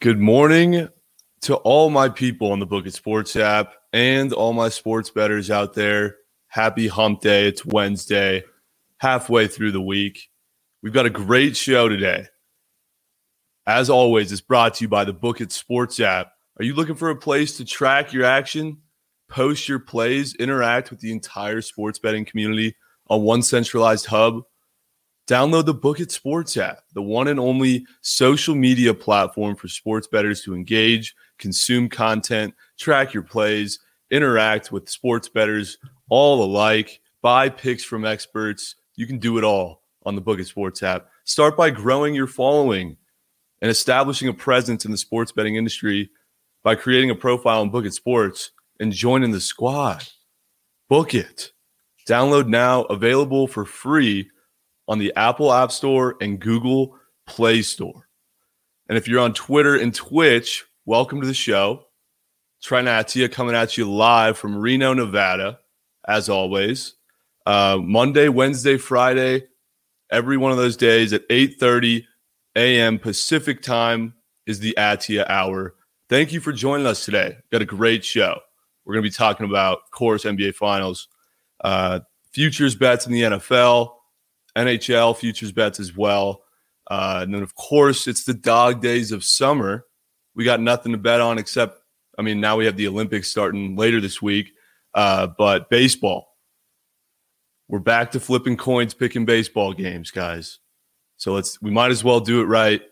Good morning to all my people on the Book It Sports app and all my sports bettors out there. Happy hump day. It's Wednesday, halfway through the week. We've got a great show today. As always, it's brought to you by the Book It Sports app. Are you looking for a place to track your action, post your plays, interact with the entire sports betting community on one centralized hub? Download the Book It Sports app, the one and only social media platform for sports bettors to engage, consume content, track your plays, interact with sports bettors all alike, buy picks from experts. You can do it all on the Book It Sports app. Start by growing your following and establishing a presence in the sports betting industry by creating a profile on Book It Sports and joining the squad. Book it. Download now, available for free on the Apple App Store and Google Play Store. And if you're on Twitter and Twitch, welcome to the show. Trent Attyah coming at you live from Reno, Nevada, as always. Uh, Monday, Wednesday, Friday, every one of those days at 8:30 a.m. Pacific time is the Attyah hour. Thank you for joining us today. Got a great show. We're going to be talking about, course, NBA Finals, uh, futures bets in the NFL, NHL futures bets as well. Uh, and then, of course, it's the dog days of summer. We got nothing to bet on except, I mean, now we have the Olympics starting later this week, uh, but baseball. We're back to flipping coins, picking baseball games, guys. So let's, we might as well do it right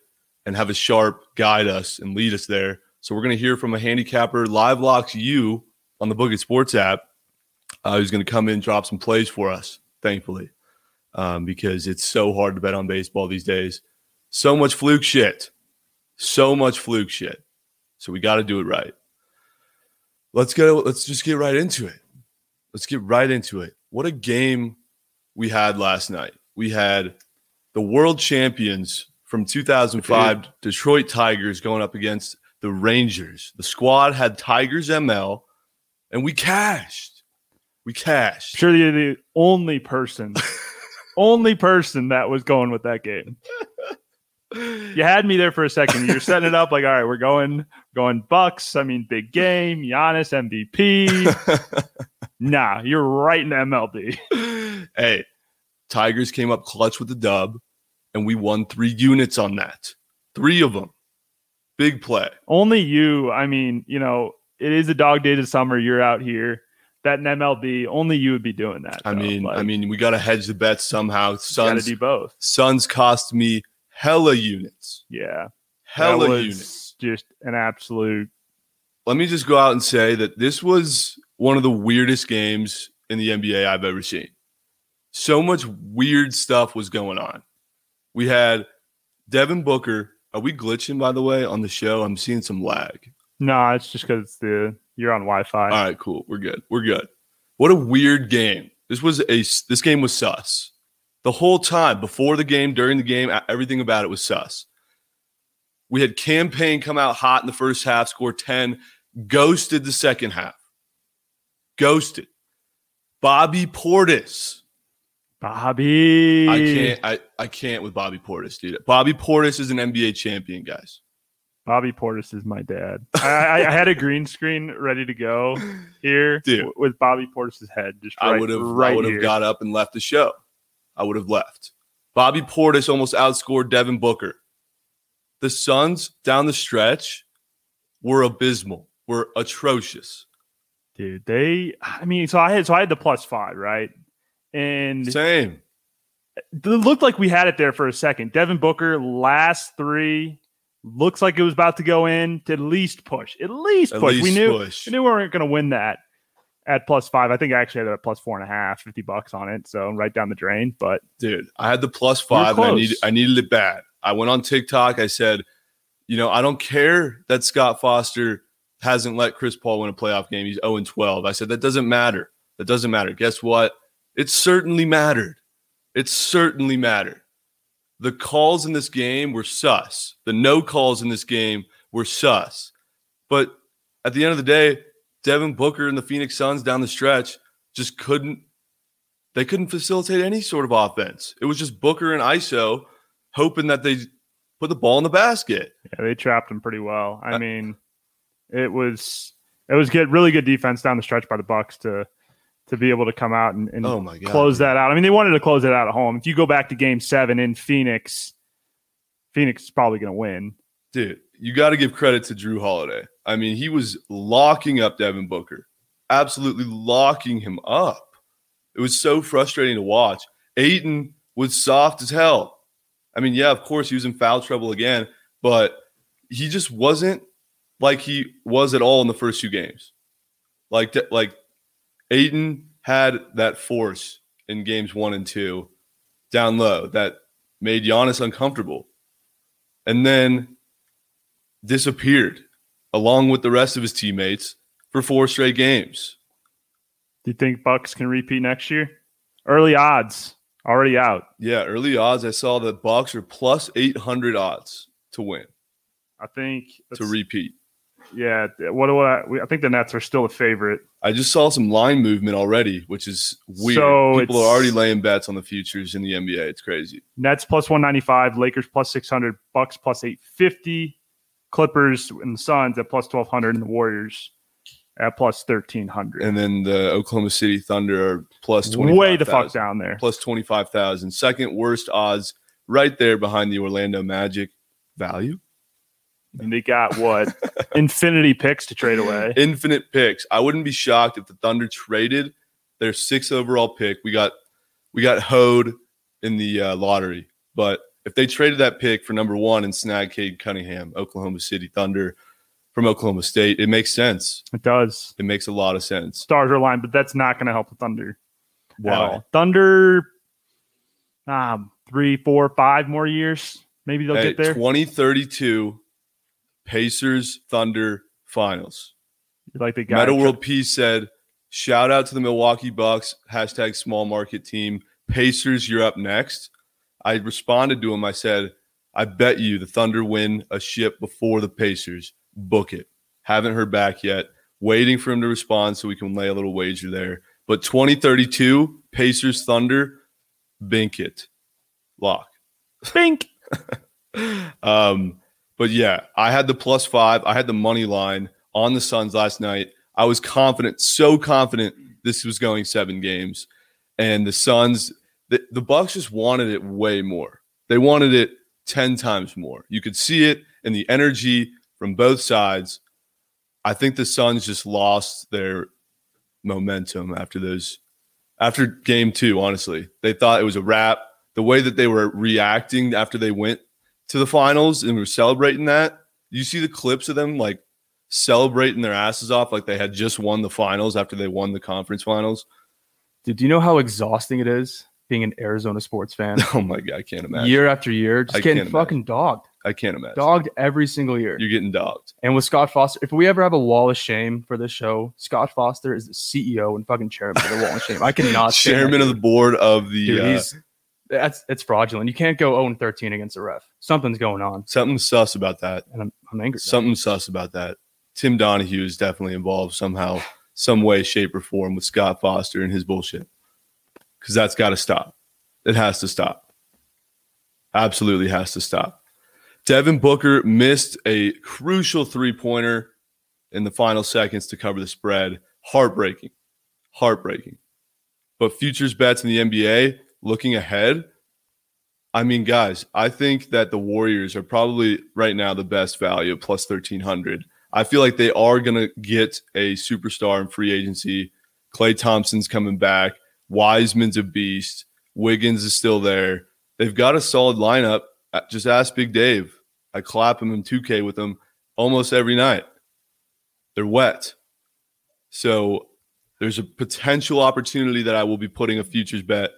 and have a sharp guide us and lead us there. So we're going to hear from a handicapper, Live Locks U on the Book It Sports app, uh, who's going to come in, and drop some plays for us, thankfully um, because it's so hard to bet on baseball these days. So much fluke shit. So much fluke shit. So we got to do it right. Let's go. Let's just get right into it. Let's get right into it. What a game we had last night. We had the world champions from 2005, Dude. Detroit Tigers, going up against the Rangers. The squad had Tigers ML, and we cashed. We cashed. Sure, you're the only person only person that was going with that game. you had me there for a second. You're setting it up like, all right, we're going going Bucks. I mean, big game. Giannis MVP. nah, you're right in MLB. hey, Tigers came up clutch with the dub, and we won three units on that. Three of them. Big play. Only you. I mean, you know, it is a dog day of summer. You're out here that in MLB, only you would be doing that. I mean, like, I mean, we got to hedge the bet somehow. Suns do both. Suns cost me hella units. Yeah, hella units. Just an absolute. Let me just go out and say that this was one of the weirdest games in the NBA I've ever seen. So much weird stuff was going on. We had Devin Booker. Are we glitching by the way on the show? I'm seeing some lag. No, it's just because the you're on Wi-Fi. All right, cool. We're good. We're good. What a weird game. This was a this game was sus. The whole time before the game, during the game, everything about it was sus. We had Cam Payne come out hot in the first half, score 10, ghosted the second half. Ghosted. Bobby Portis. Bobby. I can't I, I can't with Bobby Portis, dude. Bobby Portis is an NBA champion, guys. Bobby Portis is my dad. I, I, had a green screen ready to go here Dude, with Bobby Portis's head. Just right, I would have right I would have got up and left the show. I would have left. Bobby Portis almost outscored Devin Booker. The Suns down the stretch were abysmal. Were atrocious. Dude, they I mean, so I had so I had the plus five, right? And same. It looked like we had it there for a second. Devin Booker, last three looks like it was about to go in to at least push. At least at push. Least we knew push. we knew we weren't going to win that at plus five. I think I actually had it at plus four and a half, 50 bucks on it. So right down the drain. But dude, I had the plus five and I needed I needed it bad. I went on TikTok. I said, you know, I don't care that Scott Foster hasn't let Chris Paul win a playoff game. He's 0 and 12. I said that doesn't matter. That doesn't matter. Guess what? It certainly mattered. It certainly mattered the calls in this game were sus. The no calls in this game were sus. But at the end of the day, Devin Booker and the Phoenix Suns down the stretch just couldn't they couldn't facilitate any sort of offense. It was just Booker and ISO hoping that they put the ball in the basket. Yeah, they trapped him pretty well. I Uh, mean, it was it was good, really good defense down the stretch by the Bucks to to be able to come out and, and Oh my god. close that out. I mean, they wanted to close it out at home. If you go back to Game Seven in Phoenix, Phoenix is probably going to win. Dude, you got to give credit to Jrue Holiday. I mean, he was locking up Devin Booker, absolutely locking him up. It was so frustrating to watch. Ayton was soft as hell. I mean, yeah, of course, he was in foul trouble again, but he just wasn't like he was at all in the first two games. Like, like Ayton had that force in games one and two down low that made Giannis uncomfortable. And then disappeared along with the rest of his teammates for four straight games. Do you think Bucks can repeat next year? Early odds already out. Yeah, early odds. I saw the Bucks are plus eight hundred odds to win I think to repeat. Yeah, what do I? I think the Nets are still a favorite. I just saw some line movement already, which is weird. So People are already laying bets on the futures in the NBA. It's crazy. Nets plus 195, Lakers plus 600, Bucks plus 850, Clippers and the Suns at plus 1200, and the Warriors at plus 1300. And then the Oklahoma City Thunder are plus twenty. Way the fuck down there. Plus twenty five thousand. Second worst odds, right there behind the Orlando Magic. Value. And they got what? Infinity picks to trade away. infinite picks. I wouldn't be shocked if the Thunder traded their sixth overall pick. We got we got hoed in the uh, lottery, but if they traded that pick for number one and snag Cade Cunningham, Oklahoma City Thunder from Oklahoma State, it makes sense. It does. It makes a lot of sense. Stars are aligned, but that's not going to help the Thunder Wow. Thunder, um, three, four, five more years. Maybe they'll Hey, get there. 2032 Pacers Thunder finals. You like the guy. Metta World Peace said, shout out to the Milwaukee Bucks, hashtag small market team. Pacers, you're up next. I responded to him. I said, I bet you the Thunder win a ship before the Pacers. Book it. Haven't heard back yet. Waiting for him to respond so we can lay a little wager there. But 2032, Pacers Thunder, bink it. Lock. Bink. Um, but yeah, I had the plus five. I had the money line on the Suns last night. I was confident, so confident this was going seven games. And the Suns, the, the Bucks just wanted it way more. They wanted it 10 times more. You could see it in the energy from both sides. I think the Suns just lost their momentum after those after game two, honestly. They thought it was a wrap. The way that they were reacting after they went to the finals and we were celebrating that. You see the clips of them like celebrating their asses off like they had just won the finals after they won the conference finals. Dude, do you know how exhausting it is being an Arizona sports fan Oh my god, I can't imagine. year after year? Just I getting fucking dogged. I can't imagine. Dogged every single year. You're getting dogged. And with Scott Foster, if we ever have a wall of shame for this show, Scott Foster is the CEO and fucking chairman of the wall of shame. I cannot Chairman of the board of the Dude, uh, that's it's fraudulent. You can't go 0 13 against a ref. Something's going on. something sus about that. And I'm, I'm angry. Something sus about that. Tim Donaghy is definitely involved somehow, some way, shape, or form with Scott Foster and his bullshit. Because that's got to stop. It has to stop. Absolutely has to stop. Devin Booker missed a crucial three pointer in the final seconds to cover the spread. Heartbreaking. Heartbreaking. But futures bets in the NBA looking ahead. I mean, guys, I think that the Warriors are probably right now the best value plus 1300. I feel like they are going to get a superstar in free agency. Klay Thompson's coming back. Wiseman's a beast. Wiggins is still there. They've got a solid lineup. Uh, Just ask Big Dave. I clap him in 2K with them almost every night. They're wet. So there's a potential opportunity that I will be putting a futures bet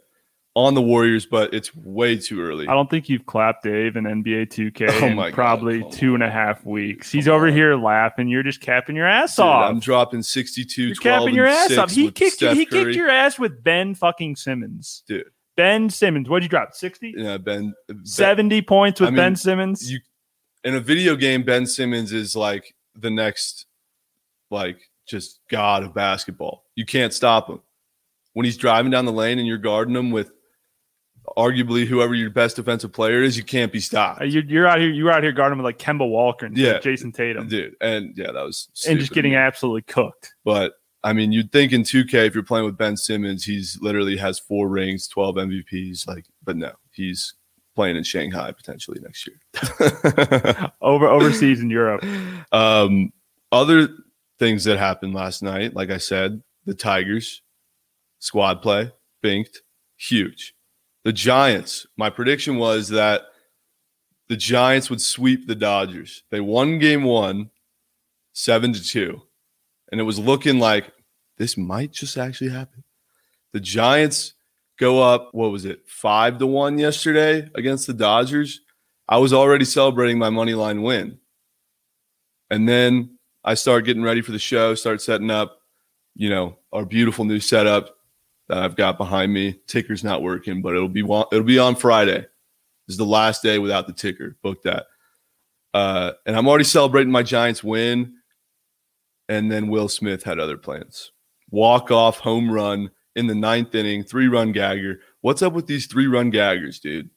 on the Warriors, but it's way too early. I don't think you've clapped Dave in NBA 2K Oh in God, probably two and a half weeks. He's Come over on. here laughing. You're just capping your ass Dude, off. I'm dropping 62, You're 12, capping your ass off. He kicked Steph he Curry. kicked your ass with Ben fucking Simmons. Dude. Ben Simmons. What'd you drop? 60? Yeah, Ben, ben 70 points with I mean, Ben Simmons. you in a video game, Ben Simmons is like the next, like just god of basketball. You can't stop him when he's driving down the lane and you're guarding him with arguably whoever your best defensive player is, you can't be stopped. Uh, You're, you're out here. You're out here guarding with like Kemba Walker and Yeah. Jayson Tatum, Dude, and yeah, that was and just getting absolutely cooked. But I mean, you'd think in 2K if you're playing with Ben Simmons, he's literally has four rings, 12 MVPs. Like, but no, he's playing in Shanghai potentially next year. Over overseas in Europe. um, other things that happened last night, like I said, the Tigers squad play, binked, huge. The Giants, my prediction was that the Giants would sweep the Dodgers. They won game one, seven to two. And it was looking like this might just actually happen. The Giants go up, what was it, five to one yesterday against the Dodgers. I was already celebrating my money line win. And then I start getting ready for the show, start setting up, you know, our beautiful new setup that I've got behind me. Ticker's not working, but it'll be it'll be on Friday. This is the last day without the ticker. Book that. Uh, and I'm already celebrating my Giants win. And then Will Smith had other plans. Walk off home run in the ninth inning, three run gagger. What's up with these three run gaggers, dude?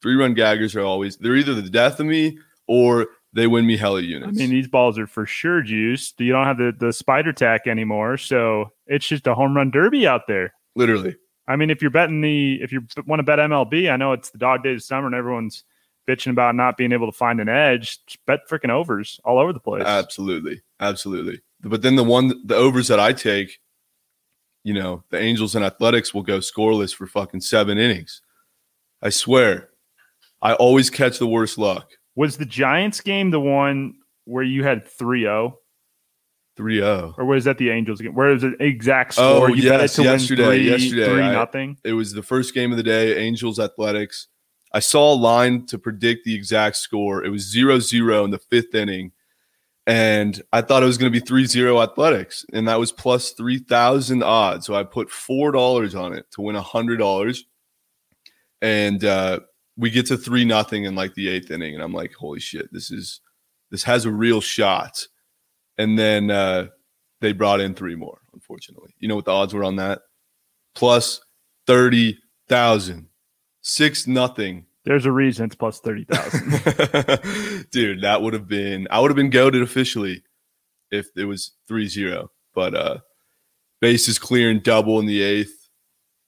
Three run gaggers are always they're either the death of me or they win me hella units. I mean, these balls are for sure juiced. You don't have the, the spider tack anymore, so it's just a home run derby out there. Literally. I mean, if you're betting the if you want to bet MLB, I know it's the dog days of summer and everyone's bitching about not being able to find an edge. Just bet freaking overs all over the place. Absolutely. Absolutely. But then the one the overs that I take, you know, the Angels and Athletics will go scoreless for fucking seven innings. I swear. I always catch the worst luck. Was the Giants game the one where you had oh? 3-0 3-0. or was that the Angels game? Where is the exact Oh, score? you bet it yes, to yesterday, win three, yesterday, three I- nothing. It was the first game of the day, Angels Athletics. I saw a line to predict the exact score. It was 0-0 in the fifth inning. And I thought it was going to be 3-0 Athletics. And that was plus 3,000 odds. So I put $4 on it to win $100. And uh, we get to 3 nothing in like the eighth inning. And I'm like, holy shit, this is this has a real shot. And then uh, they brought in three more, unfortunately. You know what the odds were on that? Plus 30,000. Six nothing. There's a reason it's plus 30,000. Dude, that would have been I would have been goaded officially if it was 3-0. But uh bases clear and double in the eighth.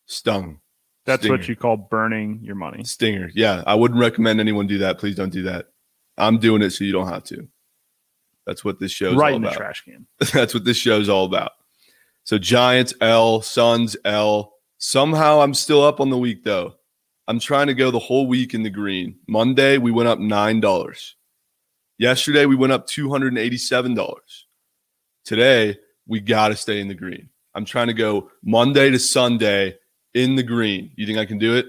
Stung. That's what you call burning your money. Stinger. Yeah, I wouldn't recommend anyone do that. Please don't do that. I'm doing it so you don't have to. That's what this show's right all in the about. trash can. That's what this show's all about. So Giants L, Suns L. Somehow I'm still up on the week though. I'm trying to go the whole week in the green. Monday we went up nine dollars. Yesterday we went up two hundred and eighty-seven dollars. Today we got to stay in the green. I'm trying to go Monday to Sunday in the green. You think I can do it?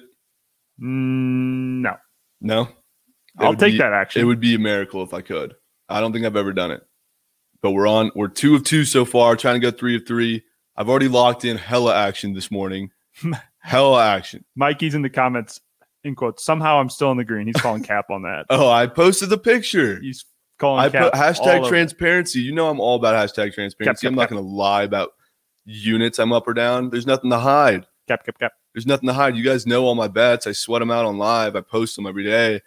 Mm, no, No. It I'll take be- that action. It would be a miracle if I could. I don't think I've ever done it. But we're on, we're two of two so far, trying to go three of three. I've already locked in hella action this morning. hella action. Mikey's in the comments in quotes. Somehow I'm still in the green. He's calling cap on that. Oh, I posted the picture. He's calling I cap put hashtag transparency. You know I'm all about hashtag transparency. cap, I'm not cap. going to lie about units I'm up or down. There's nothing to hide. cap cap cap. There's nothing to hide. You guys know all my bets. I sweat them out on live. I post them every day.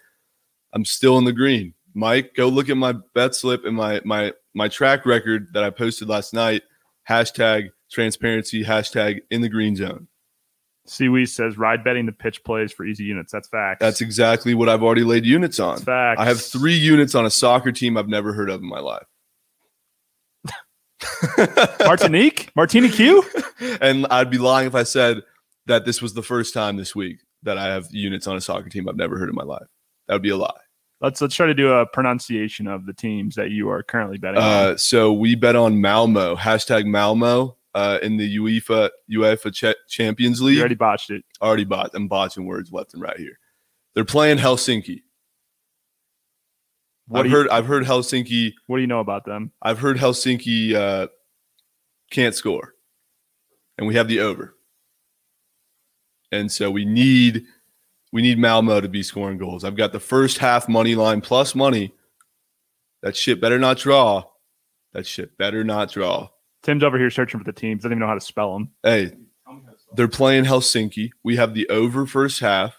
I'm still in the green. Mike, go look at my bet slip and my my my track record that I posted last night. Hashtag transparency. Hashtag in the green zone. Seaweed says ride betting the pitch plays for easy units. That's facts. That's exactly what I've already laid units on. That's facts. I have three units on a soccer team I've never heard of in my life. Martinique, Martinique Q. and I'd be lying if I said that this was the first time this week that I have units on a soccer team I've never heard of in my life. That would be a lie. Let's let's try to do a pronunciation of the teams that you are currently betting on. Uh, so we bet on Malmo, hashtag Malmo, uh, in the UEFA UEFA Ch- Champions League. You already botched it. Already botched. I'm botching words left and right here. They're playing Helsinki. What I've you- heard. I've heard Helsinki. What do you know about them? I've heard Helsinki uh, can't score, and we have the over. And so we need we need Malmo to be scoring goals. I've got the first half money line plus money. That shit better not draw. That shit better not draw. Tim's over here searching for the teams. Doesn't even know how to spell them. Hey, they're playing Helsinki. We have the over first half.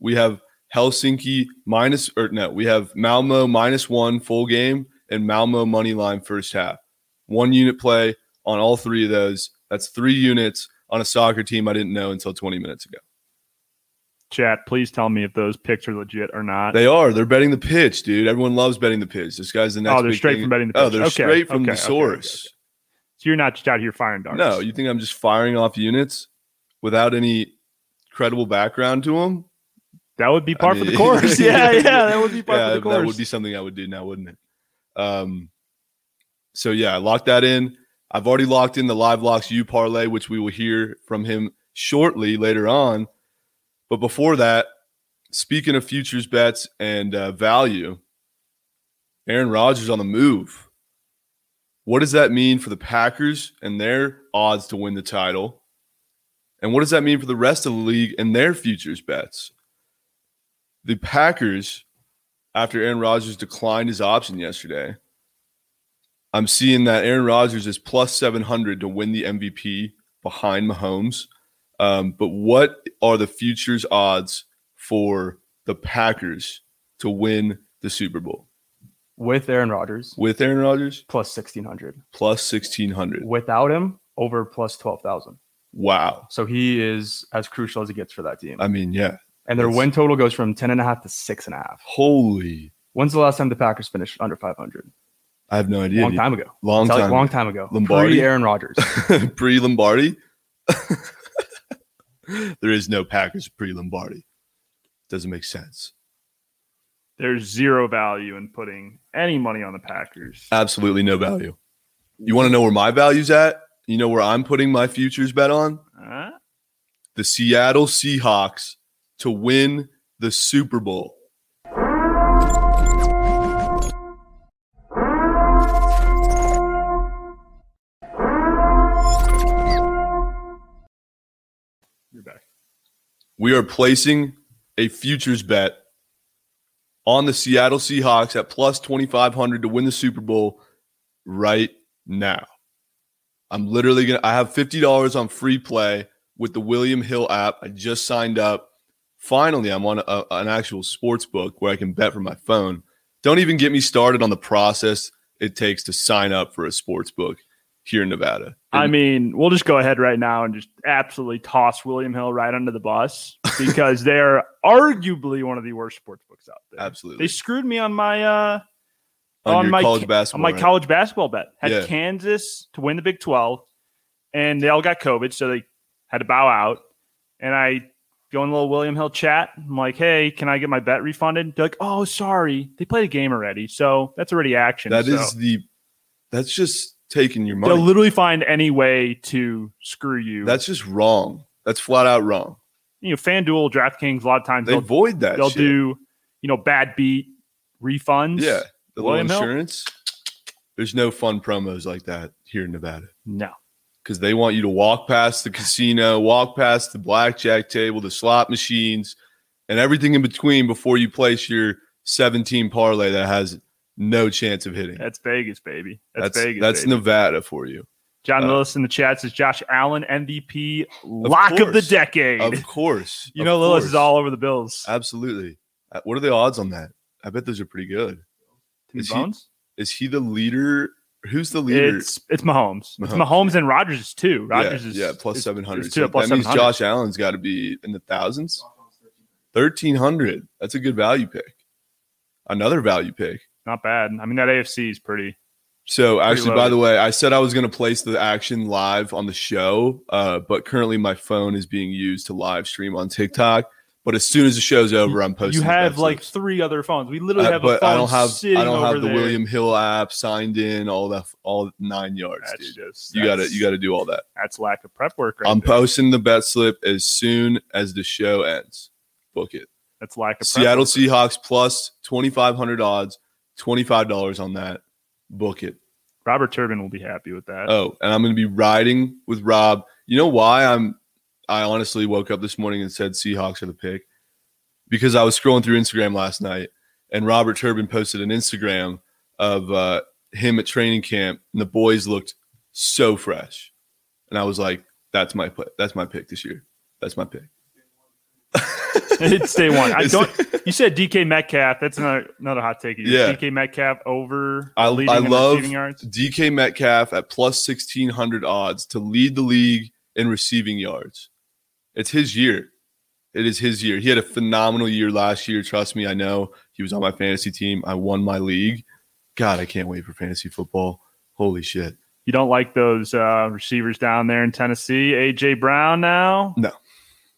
We have Helsinki minus or no, we have Malmo minus one full game and Malmo money line first half. One unit play on all three of those. That's three units on a soccer team I didn't know until 20 minutes ago. Chat, please tell me if those picks are legit or not. They are. They're betting the pitch, dude. Everyone loves betting the pitch. This guy's the next. oh, they're big straight thing. from betting the Oh, they're Okay, straight from okay, the source. okay. So you're not just out here firing darts. No, you think I'm just firing off units without any credible background to them? that would be I part for mean- the course. yeah, yeah, that would be part yeah, for the course. that would be something I would do now, wouldn't it? Um, so yeah, I locked that in. I've already locked in the Live Locks U parlay, which we will hear from him shortly later on. But before that, speaking of futures bets and uh, value, Aaron Rodgers on the move. What does that mean for the Packers and their odds to win the title? And what does that mean for the rest of the league and their futures bets? The Packers, after Aaron Rodgers declined his option yesterday, I'm seeing that Aaron Rodgers is plus 700 to win the MVP behind Mahomes. Um, but what are the futures odds for the Packers to win the Super Bowl With Aaron Rodgers, with Aaron Rodgers? plus 1,600. Plus 1600. Without him, over plus 12,000. Wow. So he is as crucial as he gets for that team. I mean, yeah. and their win total goes from 10.5 to 6.5. Holy. When's the last time the Packers finished under 500? I have no idea. long time ago. Long time. long time ago. Lombardi? Aaron Rodgers. pre Lombardi. there is no Packers pre Lombardi. Doesn't make sense. There's zero value in putting any money on the Packers. Absolutely no value. You want to know where my value's at? You know where I'm putting my futures bet on? Huh? The Seattle Seahawks to win the Super Bowl. We are placing a futures bet on the Seattle Seahawks at plus 2,500 to win the Super Bowl right now. I'm literally going to, I have $50 on free play with the William Hill app. I just signed up. Finally, I'm on a, an actual sports book where I can bet from my phone. Don't even get me started on the process it takes to sign up for a sports book here in Nevada. I mean, we'll just go ahead right now and just absolutely toss William Hill right under the bus because they're arguably one of the worst sports books out there. absolutely. They screwed me on my uh on, on my college basketball. on my right? college basketball bet. Had Yeah. Kansas to win the Big 12 and they all got COVID, so they had to bow out. And I go in a little William Hill chat. I'm like, hey, can I get my bet refunded? They're like, oh, sorry. They played a game already. So that's already action. That so is the that's just taking your money. they'll literally find any way to screw you. That's just wrong. That's flat out wrong. you know, FanDuel, DraftKings, a lot of times They they'll, that. they'll shit. do, you know, bad beat refunds. yeah. The little William Hill? insurance. There's no fun promos like that here in Nevada No. because they want you to walk past the casino, walk past the blackjack table, the slot machines, and everything in between before you place your 17 parlay that has no chance of hitting. That's Vegas, baby. That's, That's Vegas. that's baby. Nevada for you. John uh, Lillis in the chat says Josh Allen MVP lock of, the decade. Of course. you of know, Lillis is all over the Bills. Absolutely. Uh, What are the odds on that? I bet those are pretty good. Timmy is he- Bones. Is he the leader? Who's the leader? It's it's Mahomes. It's Mahomes. Mahomes and Rodgers is two. Rodgers yeah, is yeah, seven hundred. plus that means 700. Josh Allen's got to be in the thousands. Thirteen hundred. That's a good value pick. Another value pick. Not bad. I mean, that AFC is pretty. So actually, by the way, I said I was going to place the action live on the show, uh, but currently my phone is being used to live stream on TikTok. But as soon as the show's over, I'm posting. You have like slips. three other phones. We literally Uh, have a but phone I don't have sitting I don't over have the there. William Hill app signed in, all that, all nine yards, That's dude. just You got to you got to do all that. That's lack of prep work. Right I'm there. posting the bet slip as soon as the show ends. Book it. That's lack of prep Seattle work. Seahawks plus 2,500 odds, $25 on that. Book it. Robert Turbin will be happy with that. Oh, and I'm going to be riding with Rob. You know why I'm, I honestly woke up this morning and said Seahawks are the pick? Because I was scrolling through Instagram last night and Robert Turbin posted an Instagram of uh, him at training camp and the boys looked so fresh. And I was like, that's my play. That's my pick this year. That's my pick. it's day one. I don't. You said DK Metcalf. That's another another hot take. Yeah. DK Metcalf over. I- I love- yards. DK Metcalf at plus 1600 odds to lead the league in receiving yards. It's his year. It is his year. He had a phenomenal year last year. Trust me, I know. He was on my fantasy team. I won my league. God, I can't wait for fantasy football. Holy shit. You don't like those uh, receivers down there in Tennessee? AJ Brown now. No.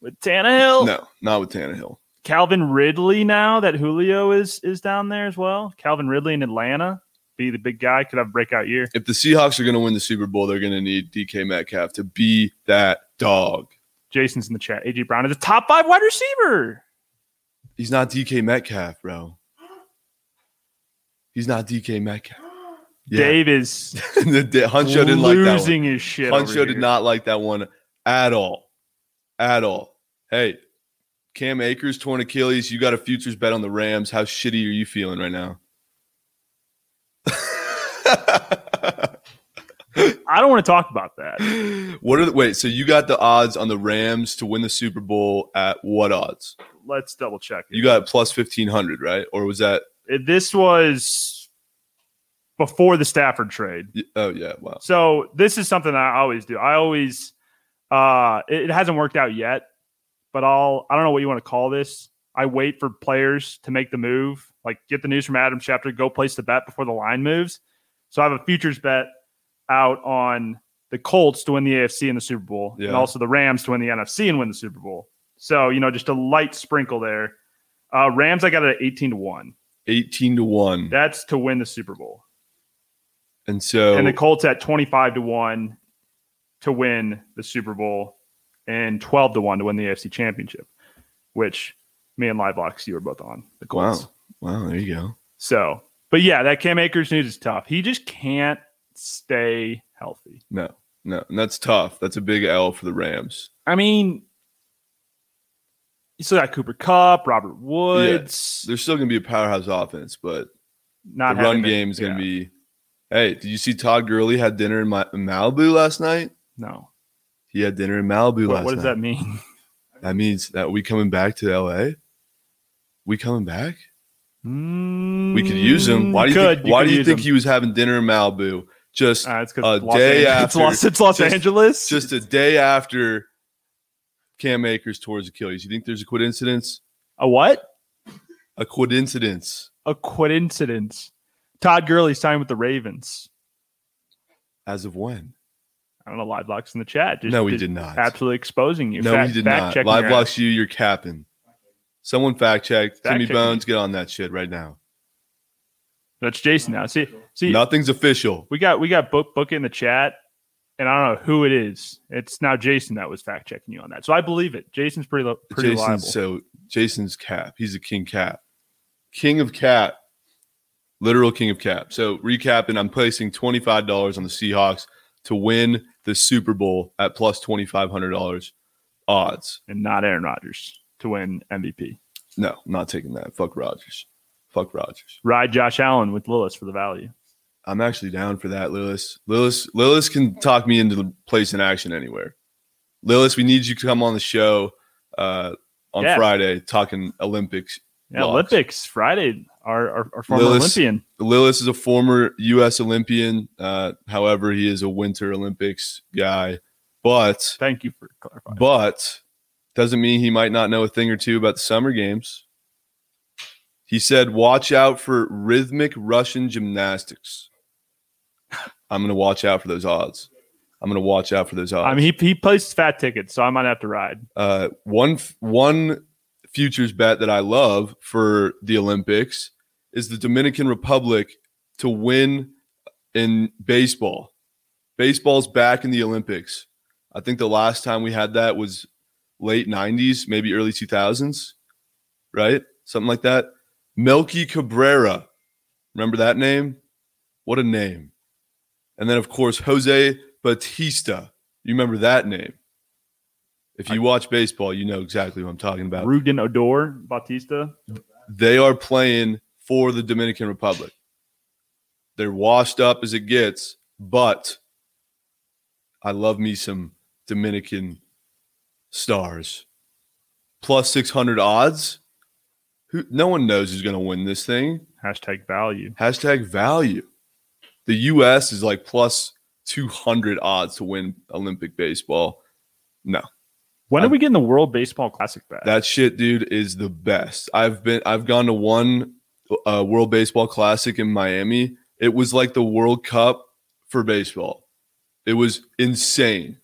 With Tannehill. No, not with Tannehill. Calvin Ridley now that Julio is is down there as well. Calvin Ridley in Atlanta, be the big guy, could have a breakout year. If the Seahawks are going to win the Super Bowl, they're going to need DK Metcalf to be that dog. Jason's in the chat. AJ Brown is a top five wide receiver. He's not DK Metcalf, bro. He's not DK Metcalf. Yeah. Dave is the, the- Huncho didn't like that one. losing his shit. Huncho did not like that one at all. At all. Hey, Cam Akers torn Achilles. You got a futures bet on the Rams. How shitty are you feeling right now? I don't want to talk about that. what are the wait? So you got the odds on the Rams to win the Super Bowl at what odds? Let's double check. it. You got plus fifteen hundred, right? Or was that? This was before the Stafford trade. Oh yeah, wow. So this is something I always do. I always uh it, it hasn't worked out yet, but I'll I don't know what you want to call this. I wait for players to make the move, like get the news from Adam Schefter, go place the bet before the line moves. So I have a futures bet out on the Colts to win the AFC and the Super Bowl, Yeah. and also the Rams to win the NFC and win the Super Bowl. So you know, just a light sprinkle there. Uh, Rams, I got it at eighteen to one. Eighteen to one, That's to win the Super Bowl. and so and the Colts at 25 to 1 to win the Super Bowl and 12 to 1 to win the AFC Championship, which me and Livelox, you were both on the Colts. wow, wow, there you go. So, but yeah, that Cam Akers news is tough. He just can't stay healthy. No, no, and that's tough. That's a big L for the Rams. I mean, you still got Cooper Kupp, Robert Woods. They're still going to be a powerhouse offense, but not the run game is going yeah, to be. Hey, did you see Todd Gurley had dinner in, my, in Malibu last night? no. He had dinner in Malibu What, last what does night. that mean? That means that we coming back to LA. We coming back? We could use him. Why do you could, think, why do you think him. he was having dinner in Malibu? Just Uh, a day Angeles. after- it's Los, it's Los just- Angeles. just a day after Cam Akers his Achilles. You think there's a coincidence? a what? A coincidence. a coincidence. Todd Gurley signed with the Ravens. As of when? I don't know. Live blocks in the chat. Just, no, just did not. Absolutely exposing you. No, Fact- he did not. Live your blocks you. You're capping. Someone fact check. Fact Timmy checking Bones, get on that shit right now. That's Jason now. See, see, Nothing's official. we got we got book book in the chat, and I don't know who it is. It's now Jason that was fact checking you on that. So I believe it. Jason's pretty pretty Jason's reliable. so Jason's cap. He's a king cap. King of cap. Literal king of cap. So recapping, I'm placing $25 on the Seahawks to win the Super Bowl at plus $2,500 odds. and not Aaron Rodgers to win MVP. No, not taking that. Fuck Rodgers. Fuck Rodgers. Ride Josh Allen with Lillis for the value. I'm actually down for that, Lillis. Lillis, Lillis can talk me into the place in action anywhere. Lillis, we need you to come on the show uh, on Yeah. Friday talking Olympics. Yeah. Olympics Friday. Our our, our former Lillis- Olympian. Lillis is a former U.S. Olympian. Uh, however, he is a Winter Olympics guy, but Thank you for clarifying. but doesn't mean he might not know a thing or two about the summer games. He said, "Watch out for rhythmic Russian gymnastics." I'm going to watch out for those odds. I'm going to watch out for those odds. I mean, he he placed fat tickets, so I might have to ride. uh, one one futures bet that I love for the Olympics is the Dominican Republic to win in baseball. Baseball's back in the Olympics. I think the last time we had that was late 90s, maybe early 2000s, right? Something like that. Melky Cabrera. Remember that name? What a name. And then, of course, Jose Bautista. You remember that name? If you watch baseball, you know exactly what I'm talking about. Rougned Odor, Bautista. They are playing for the Dominican Republic. They're washed up as it gets, but I love me some Dominican stars plus 600 odds. Who no one knows who's going to win this thing. Hashtag value. Hashtag value. The US is like plus 200 odds to win Olympic baseball. No. When are we getting the World Baseball Classic back? That shit, dude, is the best. I've been I've gone to one uh, World Baseball Classic in Miami. It was like the World Cup for baseball. It was insane.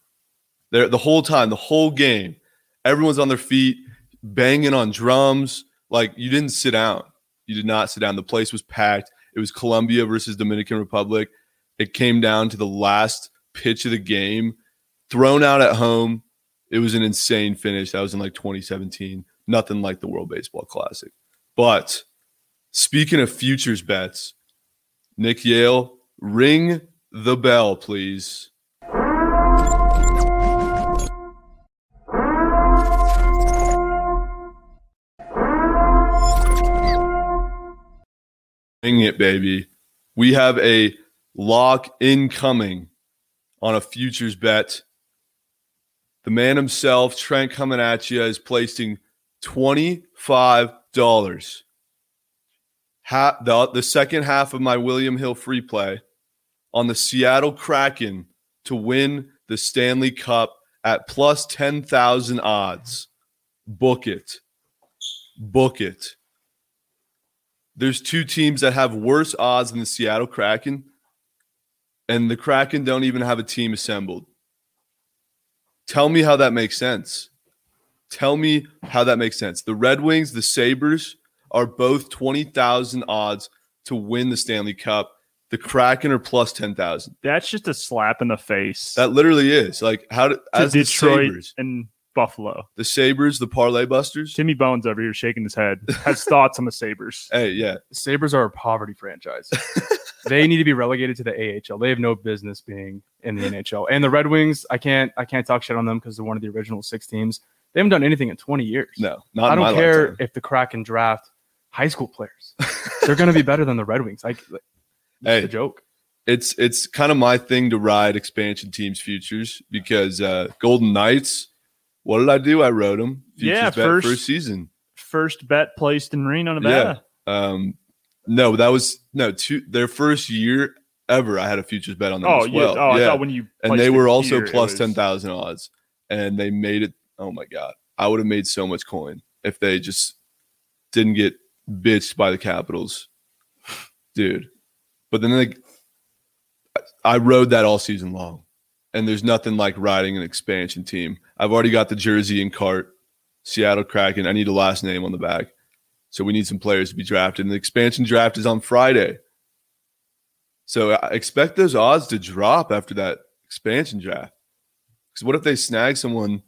There the whole time, the whole game, everyone's on their feet, banging on drums. Like you didn't sit down. You did not sit down. The place was packed. It was Colombia versus Dominican Republic. It came down to the last pitch of the game, thrown out at home. It was an insane finish. That was in like 2017. Nothing like the World Baseball Classic. But speaking of futures bets, Nick Yale, ring the bell, please. Ring it, baby. We have a lock incoming on a futures bet. The man himself, Trent, coming at you, is placing $25. Ha- the, the second half of my William Hill free play on the Seattle Kraken to win the Stanley Cup at plus 10,000 odds. Book it. Book it. There's two teams that have worse odds than the Seattle Kraken, and the Kraken don't even have a team assembled. Tell me how that makes sense. Tell me how that makes sense. The Red Wings, the Sabres are both 20,000 odds to win the Stanley Cup. The Kraken are plus 10,000. That's just a slap in the face That literally is. Like how did to as the Sabres, and Buffalo. the Sabres, the parlay busters. Timmy Bones over here shaking his head has thoughts on the Sabres. Hey, yeah. Sabres are a poverty franchise. they need to be relegated to the AHL. They have no business being in the NHL. And the Red Wings, I can't I can't talk shit on them because they're one of the original six teams. They haven't done anything in 20 years. No, not I don't my care lifetime. if the Kraken draft high school players. they're going to be better than the Red Wings. Like, it's Hey. a joke. it's it's kind of my thing to ride expansion teams futures because uh Golden Knights. What did I do? I wrote them. Yeah, bet first- first season. First bet placed in Reno, Nevada. Um, no, that was no two their first year ever. I had a futures bet on them Oh, as well. yeah. Oh, I yeah, thought when you and they were also it plus was- ten thousand odds, and they made it. Oh my god, I would have made so much coin if they just didn't get bitched by the Capitals, dude. But then they, I rode that all season long, and there's nothing like riding an expansion team. I've already got the jersey and cart, Seattle Kraken. I need a last name on the back, so we need some players to be drafted. And the expansion draft is on Friday, so I expect those odds to drop after that expansion draft. Because what if they snag someone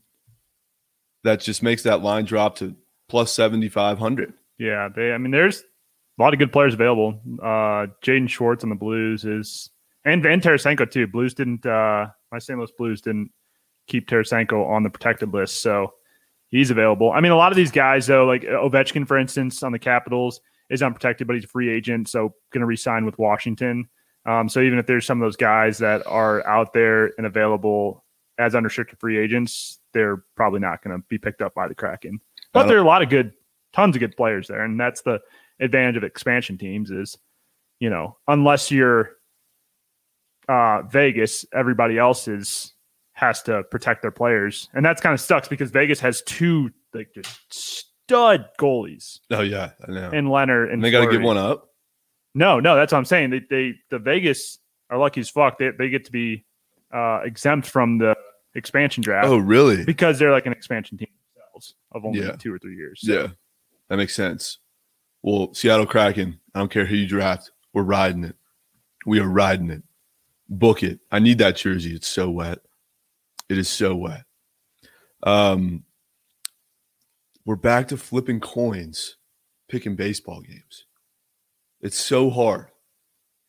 that just makes that line drop to plus seventy five hundred? Yeah, they. I mean, there's a lot of good players available. Uh, Jaden Schwartz on the Blues is, and Van Tarasenko too. Blues didn't. Uh, my St. Louis Blues didn't keep Tarasenko on the protected list, so he's available. I mean, a lot of these guys though, like Ovechkin, for instance, on the Capitals is unprotected, but he's a free agent, so going to re-sign with Washington. Um, so even if there's some of those guys that are out there and available as unrestricted free agents, they're probably not going to be picked up by the Kraken. But there are a lot of good, tons of good players there, and that's the advantage of expansion teams is, you know, unless you're uh, Vegas, everybody else is has to protect their players, and that's kind of sucks because Vegas has two like just stud goalies Oh yeah, I know. And, Leonard and they got to give one up. No, no, that's what I'm saying. They, they the Vegas are lucky as fuck. They, they get to be uh, exempt from the expansion draft Oh really? because they're like an expansion team themselves of only Yeah. two or three years. So, Yeah, that makes sense. Well, Seattle Kraken. I don't care who you draft. We're riding it. We are riding it. Book it. I need that jersey. It's so wet. It is so wet. Um, we're back to flipping coins, picking baseball games. It's so hard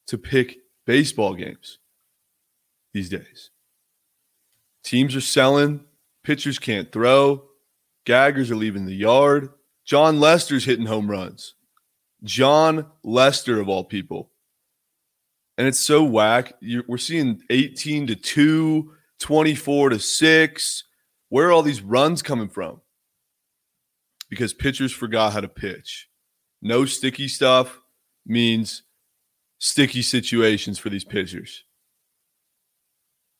to pick baseball games these days. Teams are selling, pitchers can't throw, gaggers are leaving the yard. Jon Lester's hitting home runs. John Lester, of all people. And it's so whack. You're, we're seeing 18 to 2, 24 to 6. Where are all these runs coming from? because pitchers forgot how to pitch. No sticky stuff means sticky situations for these pitchers.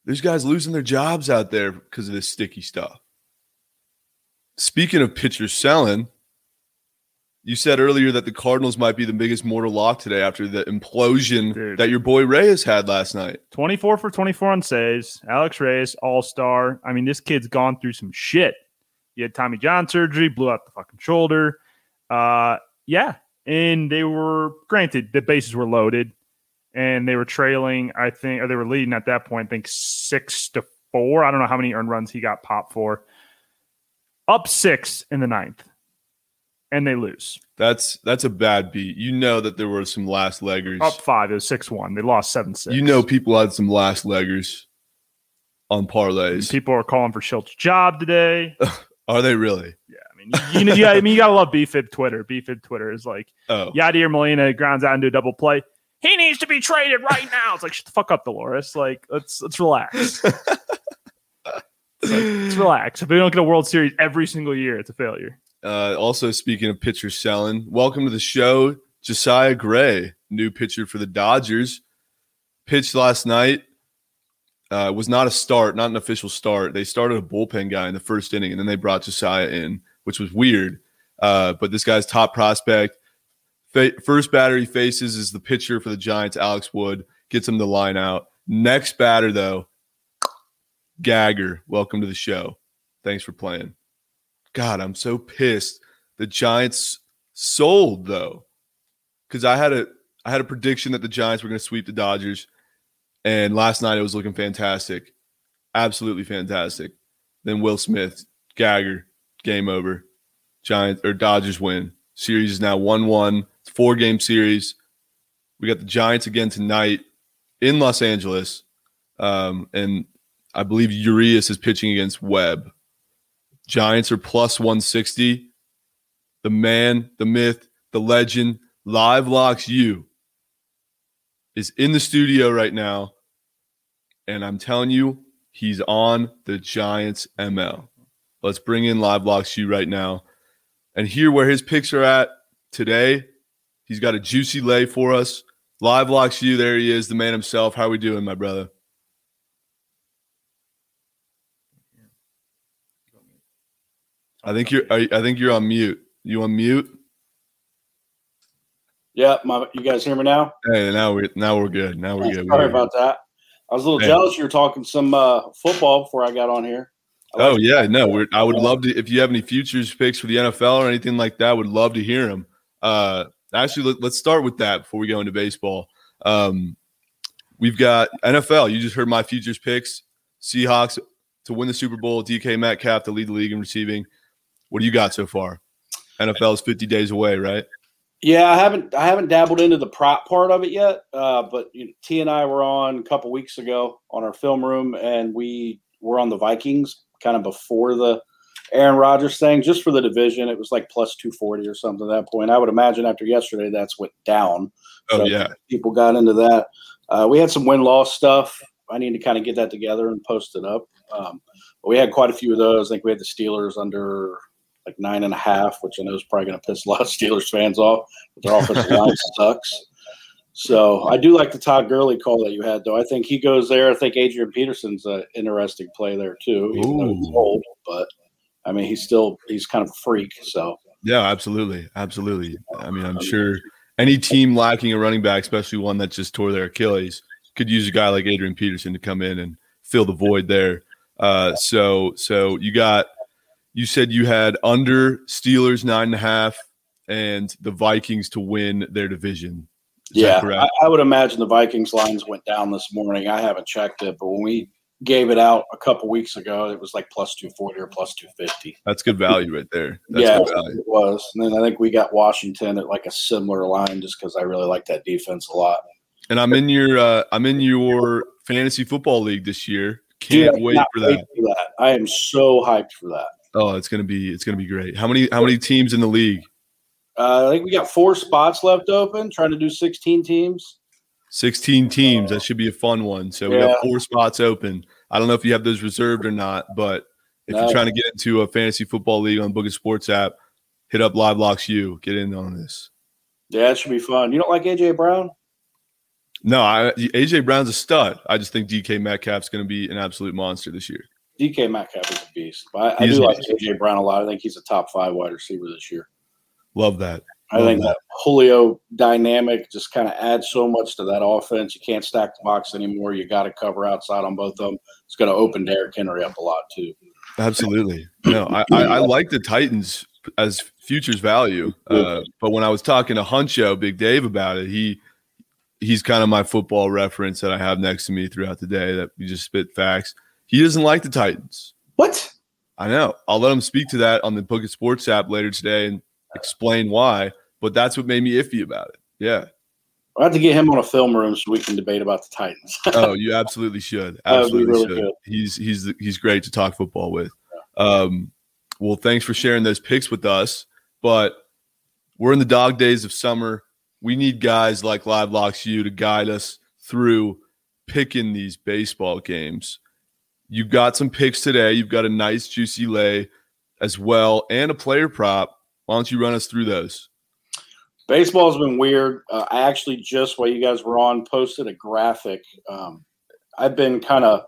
There's guys losing their jobs out there because of this sticky stuff. Speaking of pitchers selling, you said earlier that the Cardinals might be the biggest mortal lock today after the implosion Dude. that your boy Reyes had last night. 24 for 24 on saves. Alex Reyes, all star. I mean, this kid's gone through some shit. He had Tommy John surgery, blew out the fucking shoulder. Uh, yeah. And they were, granted, the bases were loaded and they were trailing, I think, or they were leading at that point, I think six to four. I don't know how many earned runs he got popped for. Up six in the ninth. And they lose. That's that's a bad beat. You know that there were some last leggers. Up five. It was 6 1. They lost 7 6. You know people had some last leggers on parlays. People are calling for Shildt's job today. Are they really? Yeah, I mean, you know, yeah, I mean, you gotta love BFIB Twitter. BFIB Twitter is like Oh, Yadier Molina grounds out into a double play. He needs to be traded right now. It's like shut the fuck up, Dolores. Like let's let's relax. Let's relax. If we don't get a World Series every single year, it's a failure. Uh, also, speaking of pitchers selling, welcome to the show, Josiah Gray, new pitcher for the Dodgers. Pitched last night. Uh, was not a start, not an official start. They started a bullpen guy in the first inning, and then they brought Josiah in, which was weird. Uh, but this guy's top prospect. First batter he faces is the pitcher for the Giants, Alex Wood. Gets him the line out. Next batter, though, Gagger. Welcome to the show. Thanks for playing. God, I'm so pissed. The Giants sold though, because I had a I had a prediction that the Giants were going to sweep the Dodgers, and last night it was looking fantastic, absolutely fantastic. Then Will Smith, Gagger, game over. Giants or Dodgers win. Series is now one one. Four game series. We got the Giants again tonight in Los Angeles, um, and I believe Urias is pitching against Webb. Giants are plus 160. The man, the myth, the legend, Live Locks U is in the studio right now. And I'm telling you, he's on the Giants ML. Let's bring in Live Locks U right now and hear where his picks are at today. He's got a juicy lay for us. Live Locks U, there he is, the man himself. How we doing, my brother? I think you're. I think you're on mute. You on mute? Yeah, my, you guys hear me now? Hey, now we're now we're good. Now we're good. Sorry We're- about that. I was a little Hey. jealous you were talking some uh, football before I got on here. I Oh yeah, no. We're, I would love to. If you have any futures picks for the NFL or anything like that, would love to hear them. Uh, actually, let, let's start with that before we go into baseball. Um, we've got NFL. You just heard my futures picks: Seahawks to win the Super Bowl, DK Metcalf to lead the league in receiving. What do you got so far? NFL is 50 days away, right? Yeah, I haven't I haven't dabbled into the prop part of it yet, uh, but you know, T and I were on a couple weeks ago on our film room, and we were on the Vikings kind of before the Aaron Rodgers thing, just for the division. It was like plus two forty or something at that point. I would imagine after yesterday, that's went down. Oh So yeah. people got into that. Uh, we had some win loss stuff. I need to kind of get that together and post it up. Um, but we had quite a few of those. I think we had the Steelers under like nine and a half, which I know is probably going to piss a lot of Steelers fans off. But their offensive line sucks. So I do like the Todd Gurley call that you had, though. I think he goes there. I think Adrian Peterson's an interesting play there too. Even though he's old, but I mean he's still he's kind of a freak. So Yeah, absolutely, absolutely. I mean, I'm sure any team lacking a running back, especially one that just tore their Achilles, could use a guy like Adrian Peterson to come in and fill the void there. Uh, so, so you got, you said you had under Steelers nine and a half, and the Vikings to win their division. Is that Yeah, correct? I, I would imagine the Vikings lines went down this morning. I haven't checked it, but when we gave it out a couple weeks ago, it was like plus two forty or plus two fifty. That's good value right there. That's Yeah, good value. it was. And then I think we got Washington at like a similar line, just because I really like that defense a lot. And I'm in your, uh, I'm in your fantasy football league this year. Can't Dude, wait for wait for that. I am so hyped for that. Oh, it's gonna be, it's gonna be great. How many, how many teams in the league? Uh, I think we got four spots left open. Trying to do sixteen teams. 16 teams. That should be a fun one. So we got four spots open. I don't know if you have those reserved or not, but if No. you're trying to get into a fantasy football league on the Book It Sports app, hit up Live Locks U. Get in on this. Yeah, it should be fun. You don't like AJ Brown? No, I, AJ Brown's a stud. I just think DK Metcalf's going to be an absolute monster this year. DK Metcalf is a beast. But I, I do like AJ Brown a lot. I think he's a top five wide receiver this year. Love that. I think that Julio dynamic just kind of adds so much to that offense. You can't stack the box anymore. You got to cover outside on both of them. It's going to open Derrick Henry up a lot too. Absolutely. No, I, I, I like the Titans as futures value. Uh, but when I was talking to Huncho, Big Dave about it, he he's kind of my football reference that I have next to me throughout the day that we just spit facts. He doesn't like the Titans. What? I know. I'll let him speak to that on the Book It Sports app later today and explain why. But that's what made me iffy about it. Yeah. I'll have to get him on a film room so we can debate about the Titans. oh, you absolutely should. Absolutely really should. Good. He's he's he's great to talk football with. Um, well, thanks for sharing those picks with us. But we're in the dog days of summer. We need guys like Live Locks U to guide us through picking these baseball games. You've got some picks today. You've got a nice juicy lay as well and a player prop. Why don't you run us through those? Baseball's been weird. Uh, I actually just while you guys were on posted a graphic. Um, I've been kind of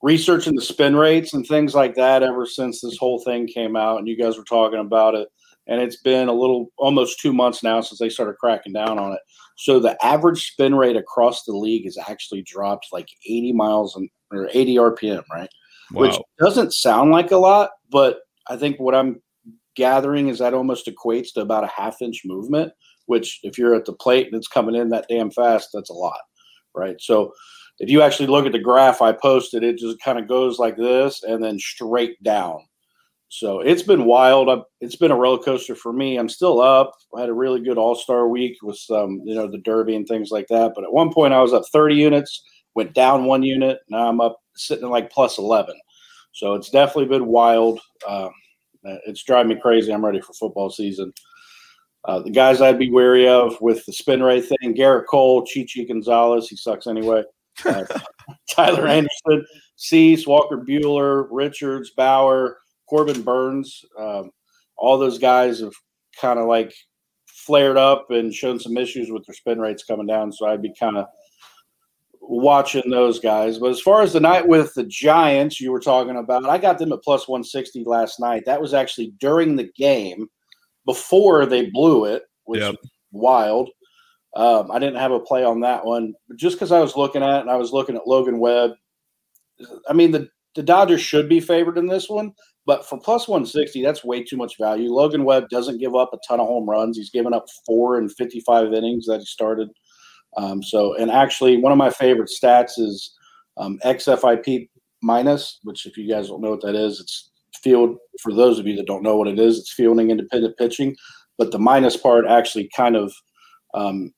researching the spin rates and things like that ever since this whole thing came out, and you guys were talking about it. And it's been a little almost two months now since they started cracking down on it. So the average spin rate across the league has actually dropped like 80 miles and or 80 RPM, right? Wow. Which doesn't sound like a lot, but I think what I'm gathering is that almost equates to about a half inch movement, which if you're at the plate and it's coming in that damn fast, that's a lot, right? So if you actually look at the graph I posted, it just kind of goes like this and then straight down. So it's been wild. It's been a roller coaster for me. I'm still up. I had a really good All Star week with some, you know, the Derby and things like that. But at one point, I was up 30 units went down one unit. Now I'm up sitting like plus 11. So it's definitely been wild. Uh, it's driving me crazy. I'm ready for football season. Uh, the guys I'd be wary of with the spin rate thing Gerrit Cole, Chi Chi Gonzalez, he sucks anyway. Uh, Tyler Anderson, Cease, Walker Buehler, Richards, Bauer, Corbin Burnes, Um, all those guys have kind of like flared up and shown some issues with their spin rates coming down. So I'd be kind of watching those guys. But as far as the night with the Giants, you were talking about, I got them at plus 160 last night. That was actually during the game before they blew it, which yep. wild. Um, I didn't have a play on that one, but just because I was looking at it and I was looking at Logan Webb. I mean, the, the Dodgers should be favored in this one, but for plus 160, that's way too much value. Logan Webb doesn't give up a ton of home runs. He's given up four and 55 innings that he started – um, so, and actually, one of my favorite stats is um, XFIP minus, which, if you guys don't know what that is, it's field. For those of you that don't know what it is, it's fielding independent pitching. But the minus part actually kind of um,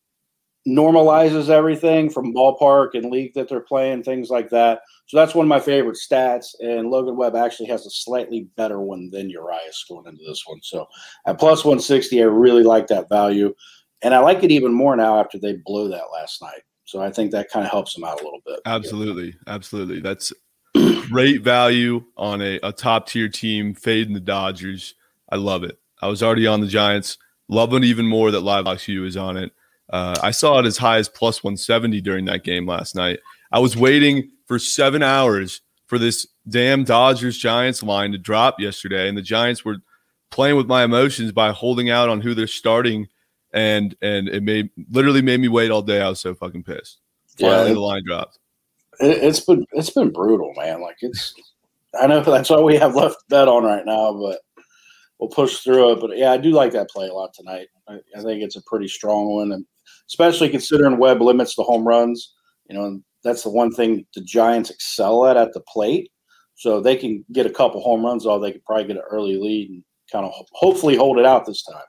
normalizes everything from ballpark and league that they're playing, things like that. So that's one of my favorite stats. And Logan Webb actually has a slightly better one than Urias going into this one. So at plus 160, I really like that value. And I like it even more now after they blew that last night. So I think that kind of helps them out a little bit. Absolutely. Absolutely. That's great value on a, a top tier team fading the Dodgers. I love it. I was already on the Giants. Love it even more that Live Locks U is on it. Uh, I saw it as high as plus 170 during that game last night. I was waiting for seven hours for this damn Dodgers Giants line to drop yesterday, and the Giants were playing with my emotions by holding out on who they're starting and and it made literally made me wait all day. I was so fucking pissed. Finally, yeah, the line dropped. It, has been it's been brutal, man. Like it's, I know that's all we have left bet on right now, but we'll push through it. But yeah, I do like that play a lot tonight. I, I think it's a pretty strong one, and especially considering Webb limits the home runs. You know, that's the one thing the Giants excel at at the plate. So they can get a couple home runs, or they could probably get an early lead and kind of hopefully hold it out this time.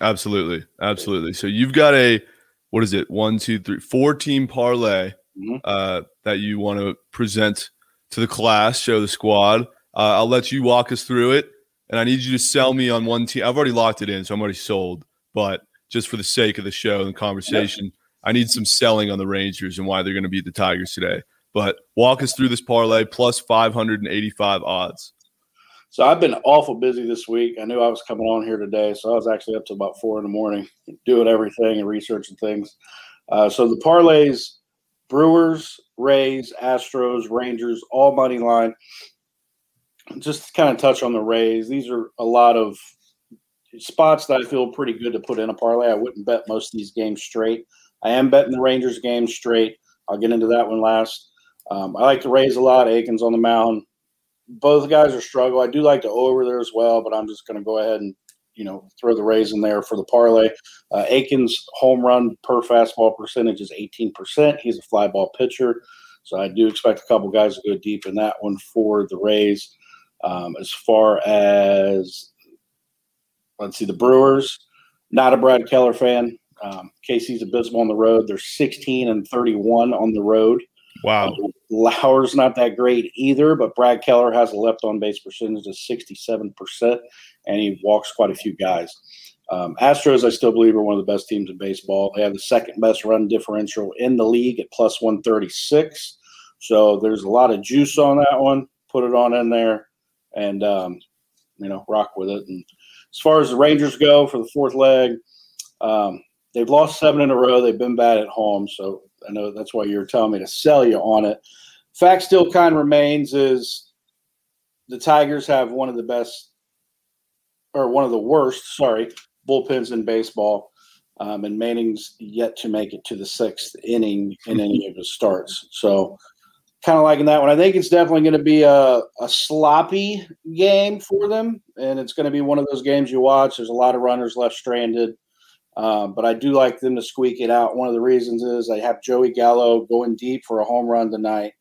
Absolutely, absolutely. So you've got a what is it? One, two, three, four team parlay mm-hmm. uh, that you want to present to the class, show the squad. Uh, I'll let you walk us through it, and I need you to sell me on one team. I've already locked it in, so I'm already sold. But just for the sake of the show and the conversation, yep. I need some selling on the Rangers and why they're going to beat the Tigers today. But walk us through this parlay plus 585 odds. So I've been awful busy this week. I knew I was coming on here today, so I was actually up to about four in the morning doing everything and researching things. Uh, so the parlays: Brewers, Rays, Astros, Rangers, all money line. Just to kind of touch on the Rays, these are a lot of spots that I feel pretty good to put in a parlay. I wouldn't bet most of these games straight. I am betting the Rangers game straight. I'll get into that one last. Um, I like to Rays a lot. Akin's on the mound. Both guys are struggle. I do like to over there as well, but I'm just going to go ahead and you know throw the Rays in there for the parlay. Uh, Akin's home run per fastball percentage is 18%. He's a fly ball pitcher, so I do expect a couple guys to go deep in that one for the Rays. Um, as far as let's see, the Brewers, not a Brad Keller fan. Um, KC's abysmal on the road. They're 16 and 31 on the road. Wow. Uh, Lauer's not that great either, but Brad Keller has a left on base percentage of 67%, and he walks quite a few guys. Um, Astros, I still believe, are one of the best teams in baseball. They have the second best run differential in the league at plus 136. So there's a lot of juice on that one. Put it on in there and, um, you know, rock with it. And as far as the Rangers go for the fourth leg, um, they've lost seven in a row. They've been bad at home. So I know that's why you're telling me to sell you on it. Fact still kind of remains is the Tigers have one of the best or one of the worst, sorry, bullpens in baseball. Um, and Manning's yet to make it to the sixth inning in any of his starts. So, kind of liking that one. I think it's definitely going to be a, a sloppy game for them, and it's going to be one of those games you watch. There's a lot of runners left stranded. Um, but I do like them to squeak it out. One of the reasons is I have Joey Gallo going deep for a home run tonight.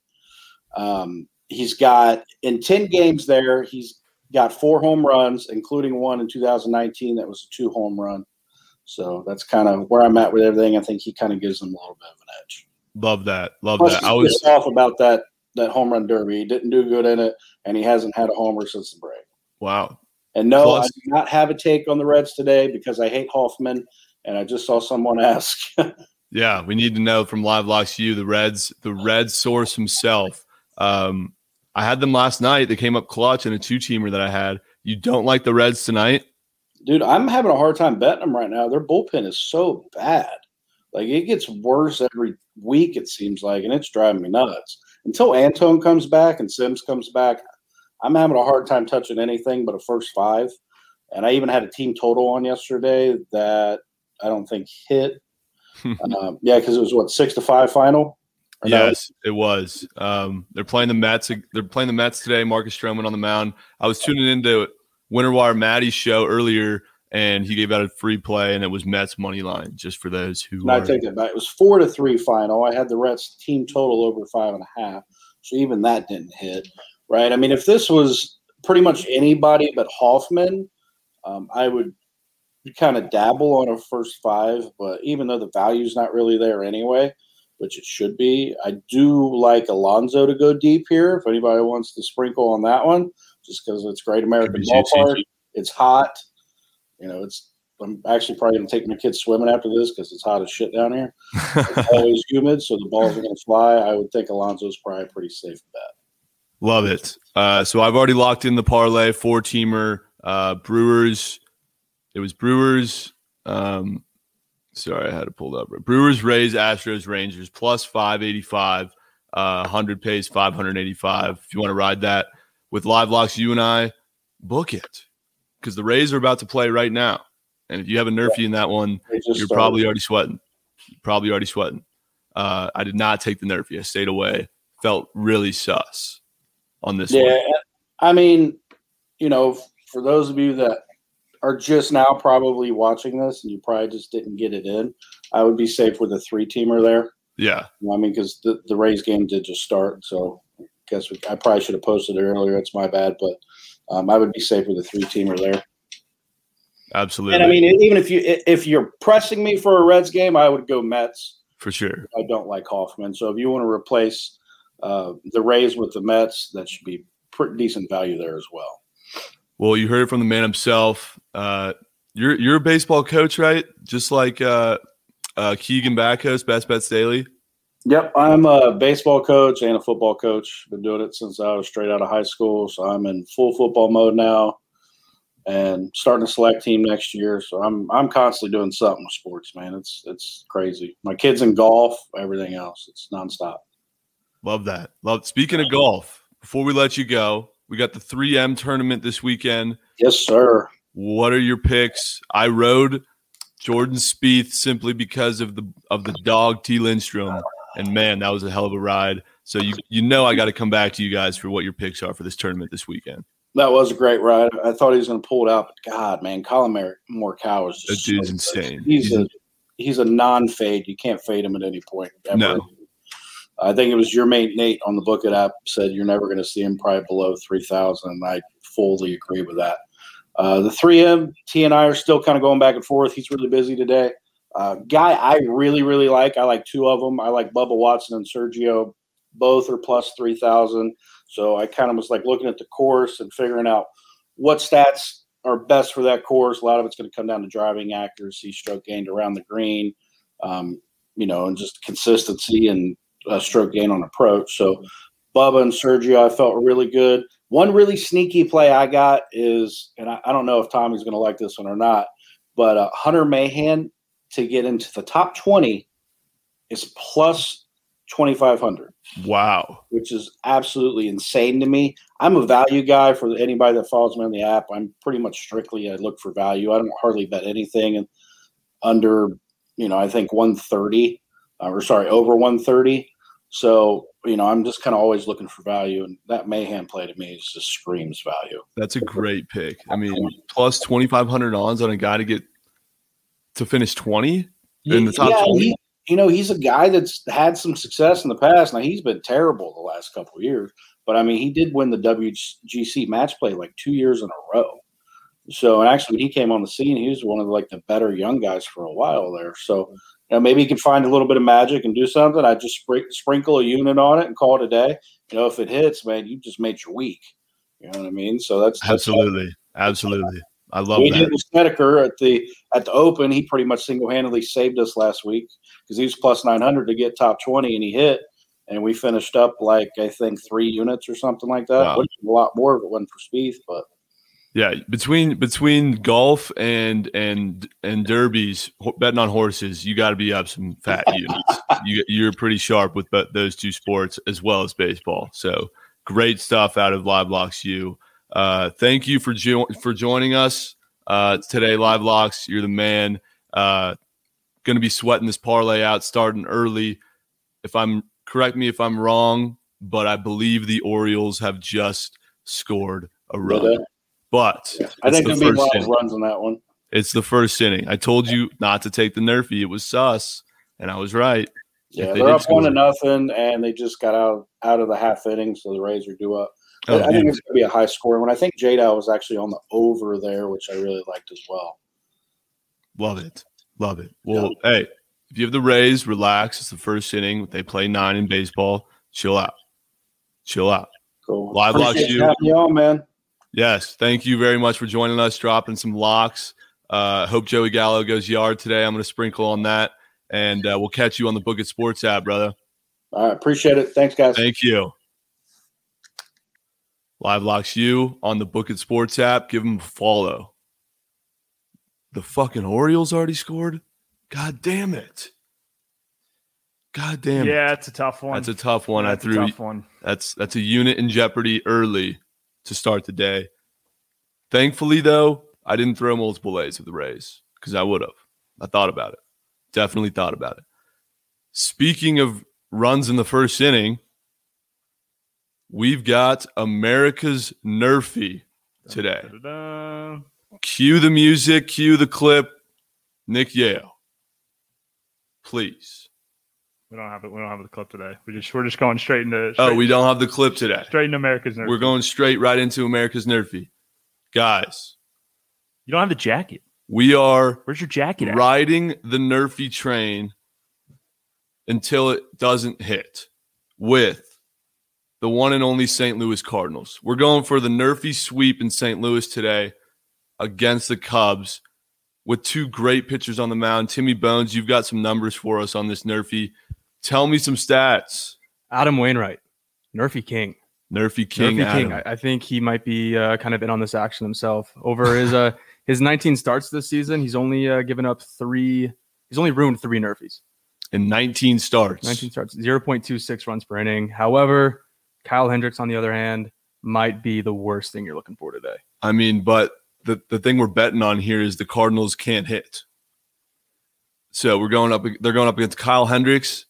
Um, he's got in 10 games there, he's got four home runs, including one in 2019 that was a two home run. So that's kind of where I'm at with everything. I think he kind of gives them a little bit of an edge. Love that. Love Plus, that. I was pissed off about that that home run derby. He didn't do good in it, and he hasn't had a homer since the break. wow. And no, Plus- I do not have a take on the Reds today because I hate Hoffman, and I just saw someone ask. Yeah, we need to know from Live Locks U, the Reds, the Red source himself. Um, I had them last night. They came up clutch in a two teamer that I had. You don't like the Reds tonight? Dude, I'm having a hard time betting them right now. Their bullpen is so bad. Like it gets worse every week, it seems like, and it's driving me nuts. Until Antone comes back and Sims comes back, I'm having a hard time touching anything but a first five. And I even had a team total on yesterday that I don't think hit. um, yeah, because it was what six to five final. Or no? Yes, it was. Um, they're playing the Mets. They're playing the Mets today. Marcus Stroman on the mound. I was tuning into Winter Wire Maddie's show earlier, and he gave out a free play, and it was Mets money line. Just for those who No, I take that back. It was four to three final. I had the Reds team total over five and a half. So even that didn't hit. Right. I mean, if this was pretty much anybody but Hoffman, um, I would kind of dabble on a first five, but even though the value's not really there anyway, which it should be, I do like Alonso to go deep here. If anybody wants to sprinkle on that one, just because it's Great American Could be juicy. Ballpark, it's hot. You know, it's I'm actually probably going to take my kids swimming after this because it's hot as shit down here. It's always humid, so the balls are going to fly. I would think Alonso's probably a pretty safe bet. Love it. Uh, so I've already locked in the parlay four teamer. Uh, Brewers. It was Brewers. Um, sorry, I had to pull up. Brewers, Rays, Astros, Rangers plus five eighty five. Uh, hundred pays five hundred eighty five. If you want to ride that with live locks, you and I book it because the Rays are about to play right now, and if you have a nerfy in that one, you're started. probably already sweating. You're probably already sweating. Uh, I did not take the nerfy. I stayed away. Felt really sus on this one. Yeah, I mean, you know, for those of you that are just now probably watching this and you probably just didn't get it in, I would be safe with a three teamer there. Yeah. You know, I mean, because the, the Rays game did just start, so I guess we, I probably should have posted it earlier. It's my bad, but um, I would be safe with a three teamer there. Absolutely. And I mean, even if you if you're pressing me for a Reds game, I would go Mets. for sure. I don't like Hoffman. So if you want to replace uh, the Rays with the Mets, that should be pretty decent value there as well. Well, you heard it from the man himself. Uh, you're you're a baseball coach, right? Just like uh, uh, Keegan Backhouse, Best Bets Daily. Yep, I'm a baseball coach and a football coach. Been doing it since I was straight out of high school, so I'm in full football mode now, and starting a select team next year. So I'm I'm constantly doing something with sports, man. It's it's crazy. My kids in golf, everything else. It's nonstop. Love that. Love. Speaking of golf, before we let you go, we got the 3M tournament this weekend. Yes, sir. What are your picks? I rode Jordan Spieth simply because of the of the dog T Lindstrom, and man, that was a hell of a ride. So you you know I got to come back to you guys for what your picks are for this tournament this weekend. That was a great ride. I thought he was going to pull it out, but God, man, Collin Morikawa is That just dude's so insane. He's, He's a he's a non-fade. You can't fade him at any point. ever. No. I think it was your mate Nate on the Book It app said you're never going to see him probably below three thousand, and I fully agree with that. Uh, the 3M T and I are still kind of going back and forth. He's really busy today. Uh, guy I really really like. I like two of them. I like Bubba Watson and Sergio. Both are plus three thousand. So I kind of was like looking at the course and figuring out what stats are best for that course. A lot of it's going to come down to driving accuracy, stroke gained around the green, um, you know, and just consistency and uh, stroke gain on approach. So Bubba and Sergio, I felt really good. One really sneaky play I got is, and I, I don't know if Tommy's going to like this one or not, but uh, Hunter Mahan to get into the top 20 is plus 2,500 wow. which is absolutely insane to me. I'm a value guy for anybody that follows me on the app. I'm pretty much strictly I look for value. I don't hardly bet anything and under, you know, I think 130 uh, or sorry, over 130. So, you know, I'm just kind of always looking for value and that Mahan play to me is just screams value. That's a great pick. I mean, plus twenty five hundred odds on a guy to get to finish twenty in the top Yeah, twenty. he- you know, he's a guy that's had some success in the past. Now he's been terrible the last couple of years, but I mean, he did win the WGC match play like two years in a row. So, and actually, when he came on the scene, he was one of like the better young guys for a while there. So, you know, maybe he can find a little bit of magic and do something. I just spr- sprinkle a unit on it and call it a day. You know, if it hits, man, you just made your week. You know what I mean? So that's that's Absolutely, absolutely. I love we that. Snedeker at the at the Open. He pretty much single handedly saved us last week because he was plus nine hundred to get top twenty, and he hit. And we finished up like I think three units or something like that. Wow. Which is a lot more if it wasn't for Spieth, but Yeah, between between golf and and and derbies, betting on horses, you got to be up some fat units. You you're pretty sharp with those two sports as well as baseball. So great stuff out of Live Locks. You, uh, thank you for jo- for joining us uh, today, Live Locks. You're the man. Uh, Going to be sweating this parlay out starting early. If I'm correct me if I'm wrong, but I believe the Orioles have just scored a run. but, But yeah. I think the there'll be a first lot of runs on that one. It's the first inning. I told you not to take the Nerfy. It was sus, and I was right. Yeah, they they're up one to nothing, and they just got out out of the half inning, so the Rays are due up. Oh, I think it's going to be a high score When I think Jada was actually on the over there, which I really liked as well. Love it. Love it. Well, hey, if you have the Rays, relax. It's the first inning. They play nine in baseball. Chill out. Chill out. Cool. Live Locks U. having you on, man. Yes. Thank you very much for joining us, dropping some locks. Uh, hope Joey Gallo goes yard today. I'm going to sprinkle on that, and uh, we'll catch you on the Book It Sports app, brother. All right, appreciate it. Thanks, guys. Thank you. Live Locks U on the Book It Sports app. Give them a follow. The fucking Orioles already scored. God damn it. God damn it. Yeah, it's a tough one. That's a tough one. That's I a threw tough one. that's that's a unit in jeopardy early to start the day. Thankfully, though, I didn't throw multiple A's with the Rays because I would have. I thought about it. Definitely thought about it. Speaking of runs in the first inning, we've got America's Nerfy today. Da-da-da. Cue the music, cue the clip. Nick Yale, please. We don't have it. We don't have the clip today. We just we're just going straight into. Oh, we don't have the clip today. straight into America's Nerf. We're going straight right into America's Nerfy. Guys, You don't have the jacket. we are Where's your jacket at? riding the Nerfy train until it doesn't hit with the one and only St. Louis Cardinals. We're going for the Nerfy sweep in St. Louis today against the Cubs with two great pitchers on the mound. Timmy Bones, you've got some numbers for us on this Nerfy Tell me some stats. Adam Wainwright, Nerfy King. Nerfy King. Nerfy King. I, I think he might be uh, kind of in on this action himself. Over his uh, his 19 starts this season, he's only uh, given up three. He's only ruined three Nerfies. in 19 starts. 19 starts, 0.26 runs per inning. However, Kyle Hendricks, on the other hand, might be the worst thing you're looking for today. I mean, but the, the thing we're betting on here is the Cardinals can't hit. So we're going up they're going up against Kyle Hendricks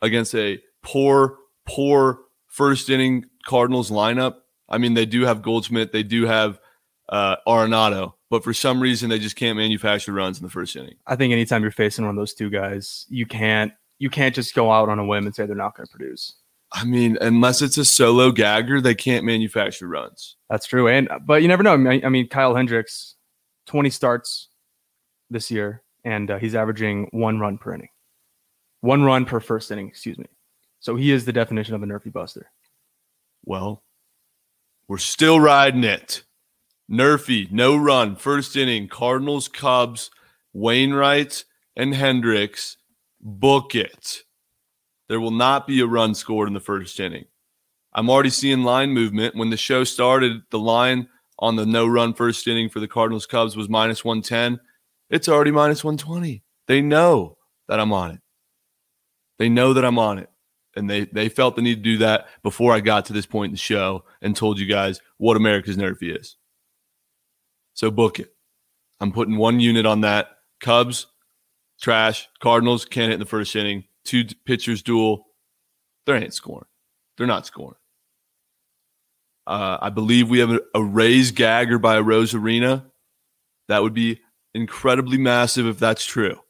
against a poor, poor first inning Cardinals lineup. I mean, they do have Goldschmidt, they do have uh Arenado, but for some reason they just can't manufacture runs in the first inning. I think anytime you're facing one of those two guys, you can't you can't just go out on a whim and say they're not going to produce. I mean, unless it's a solo gagger, they can't manufacture runs. That's true, and but you never know. I mean, Kyle Hendricks, 20 starts this year, and uh, he's averaging one run per inning, one run per first inning. Excuse me. So he is the definition of a nerfy buster. Well, we're still riding it. Nerfy, no run, first inning, Cardinals, Cubs, Wainwright, and Hendricks. Book it. There will not be a run scored in the first inning. I'm already seeing line movement. When the show started, the line on the no run first inning for the Cardinals Cubs was minus 110. It's already minus 120. They know that I'm on it. They know that I'm on it and they they felt the need to do that before I got to this point in the show and told you guys what America's Nerfy is. So book it. I'm putting one unit on that. Cubs, trash. Cardinals can't hit in the first inning. Two pitchers duel. They ain't scoring. They're not scoring. Uh, I believe we have a, a Rays gagger by Arozarena. That would be incredibly massive if that's true,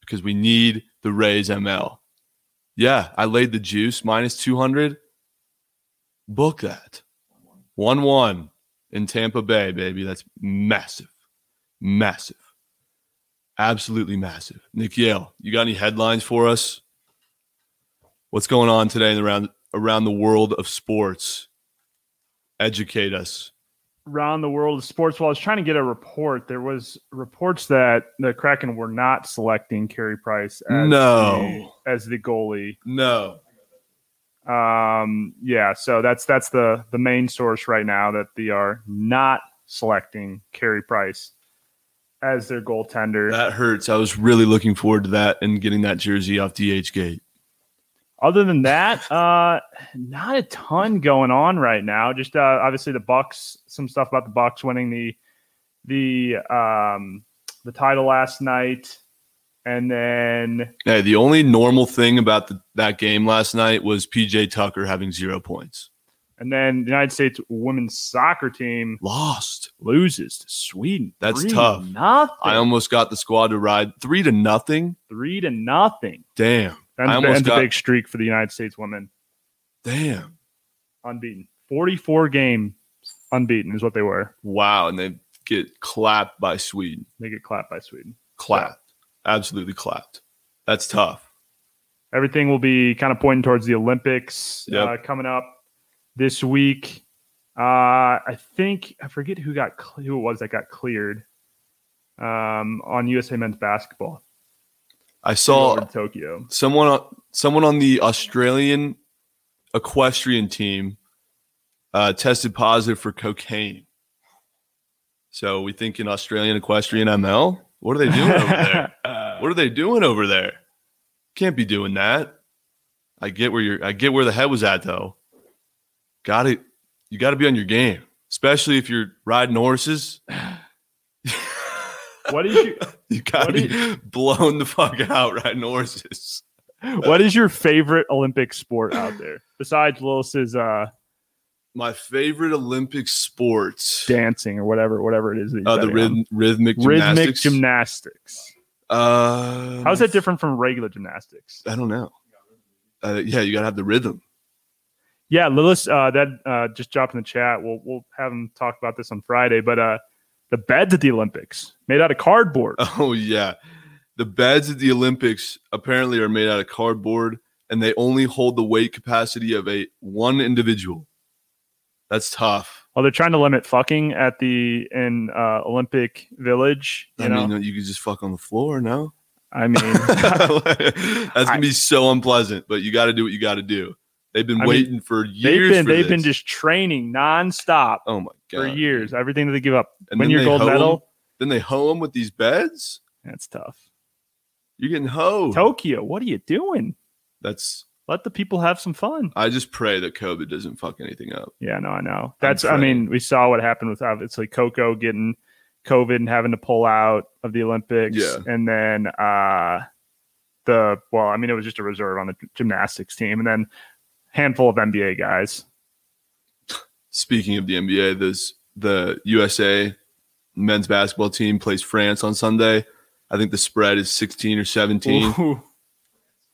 because we need the Rays ML. Yeah, I laid the juice minus 200. Book that. 1 1 in Tampa Bay, baby. That's massive. Massive. Absolutely massive. Nick Yale, you got any headlines for us? What's going on today around, around the world of sports? Educate us. around the world of sports. While I was trying to get a report, there was reports that the Kraken were not selecting Carey Price as No. the, as the goalie. No. Um, yeah, so that's that's the the main source right now that they are not selecting Carey Price as their goaltender. That hurts. I was really looking forward to that and getting that jersey off DH Gate. Other than that, uh, not a ton going on right now. Just uh, obviously the Bucks. Some stuff about the Bucks winning the the um, the title last night, and then Hey, the only normal thing about the, that game last night was PJ Tucker having zero points. And then the United States women's soccer team Lost. loses to Sweden. That's Three tough. Nothing. I almost got the squad to ride three to nothing. three to nothing. Damn. Almost ends a big streak for the United States women, damn. unbeaten. Forty-four games unbeaten is what they were. Wow. And they get clapped by Sweden. They get clapped by Sweden. Clapped. Absolutely clapped. That's tough. everything will be kind of pointing towards the Olympics Yep. uh, coming up this week. Uh, I think I forget who got who it was that got cleared um, on USA men's basketball. I saw to Tokyo. someone on someone on the Australian equestrian team uh, tested positive for cocaine. So we thinking Australian equestrian ML? What are they doing over there? What are they doing over there? Can't be doing that. I get where you're I get where the head was at though. Got it. You got to be on your game, especially if you're riding horses. What is your You got to be blown the fuck out riding horses. what is your favorite Olympic sport out there besides Lewis's uh, My favorite Olympic sports. dancing or whatever whatever it is that Uh, the rhythm, rhythmic rhythmic gymnastics. gymnastics. uh, How's that different from regular gymnastics? I don't know. Uh, yeah, you gotta have the rhythm. Yeah, Lillis, uh, that uh, just dropped in the chat. We'll we'll have him talk about this on Friday. But uh, the beds at the Olympics made out of cardboard. Oh yeah, the beds at the Olympics apparently are made out of cardboard, and they only hold the weight capacity of a one individual. That's tough. Well, they're trying to limit fucking at the in uh, Olympic Village. You I know, mean, you could just fuck on the floor. No, I mean, That's gonna be so unpleasant, but you got to do what you got to do. They've been I mean, waiting for years. they've been they've been just training nonstop oh my god for years. Everything that they give up. And Win your gold medal. Then they hoe them with these beds. That's tough. You're getting hoed. Tokyo, what are you doing? That's. Let the people have some fun. I just pray that COVID doesn't fuck anything up. Yeah, no, I know. That's I mean, we saw what happened with obviously Coco getting COVID and having to pull out of the Olympics. Yeah. And then uh the well, I mean, it was just a reserve on the gymnastics team, and then handful of NBA guys. Speaking of the NBA, this the USA men's basketball team plays France on Sunday. I think the spread is 16 or 17. Ooh.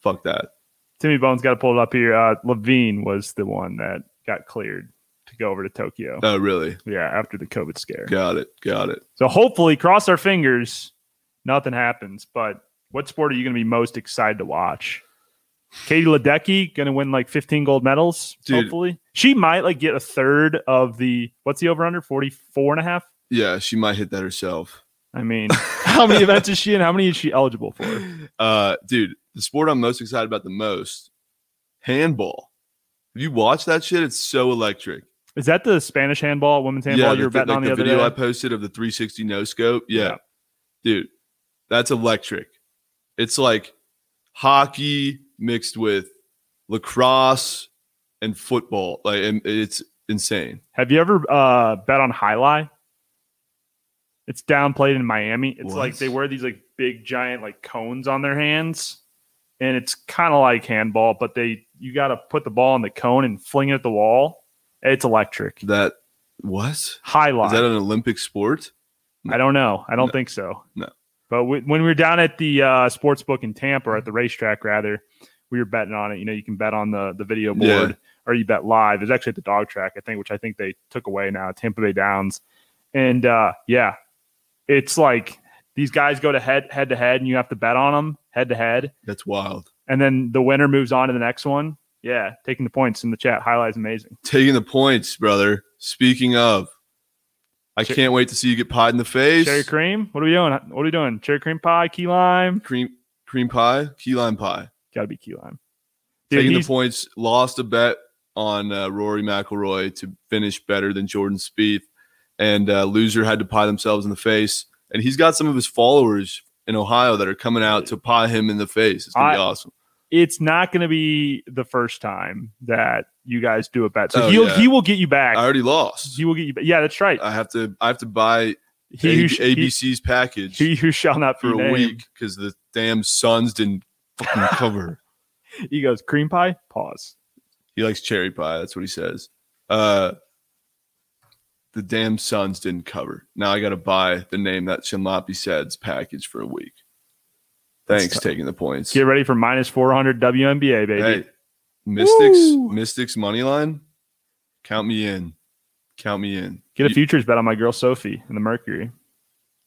Fuck that. Timmy Bones got to pull it up here. Uh, LaVine was the one that got cleared to go over to Tokyo. Oh, really? yeah, after the COVID scare. Got it. Got it. So hopefully, cross our fingers, nothing happens. But what sport are you going to be most excited to watch? Katie Ledecky going to win like 15 gold medals. Dude. Hopefully, she might like get a third of the what's the over under 44 and a half. Yeah, she might hit that herself. I mean, how many events is she in? How many is she eligible for? Uh, dude, the sport I'm most excited about the most, handball. Have you watched that shit? It's so electric. Is that the Spanish handball, women's handball you were the, betting like on the, the other video day? I posted of the 360 no scope. Yeah. Yeah. dude, that's electric. It's like hockey mixed with lacrosse and football. Like, and it's insane. Have you ever uh, bet on High jai alai? It's downplayed in Miami. It's like they wear these like big giant like cones on their hands, and it's kind of like handball, but they you got to put the ball in the cone and fling it at the wall. It's electric. That what is jai alai. that an Olympic sport? I don't know. I don't No. think so. No. But we, when we were down at the uh, sports book in Tampa, or at the racetrack rather, we were betting on it. You know, you can bet on the the video board, Yeah. or you bet live. It's actually at the dog track, I think, which I think they took away now, Tampa Bay Downs. And uh, yeah, it's like these guys go to head head to head, and you have to bet on them head to head, That's wild. and then the winner moves on to the next one. Yeah, taking the points in the chat. jai alai's amazing. Taking the points, brother. Speaking of, I Cher- can't wait to see you get pied in the face. Cherry cream. What are we doing? What are we doing? Cherry cream pie, key lime. cream cream pie, key lime pie. Got to be key lime. Dude, Taking the points, lost a bet on uh, Rory McIlroy to finish better than Jordan Spieth, and uh, loser had to pie themselves in the face. And he's got some of his followers in Ohio that are coming out to pie him in the face. It's gonna be awesome. It's not going to be the first time that you guys do a bet. So Oh, he'll yeah. he will get you back. I already lost. he will get you back. Yeah, that's right. I have to. I have to buy He A- who, sh- he, ABC's package he who shall not for a named. week because the damn Suns didn't fucking cover. He goes cream pie. Pause. He likes cherry pie. That's what he says. Uh, the damn Suns didn't cover. Now I got to buy the name that shall not be said's package for a week. Thanks, taking the points. Get ready for minus four hundred WNBA baby. Hey, Mystics, Woo! Mystics money line. Count me in. Count me in. Get a futures bet on my girl Sophie in the Mercury.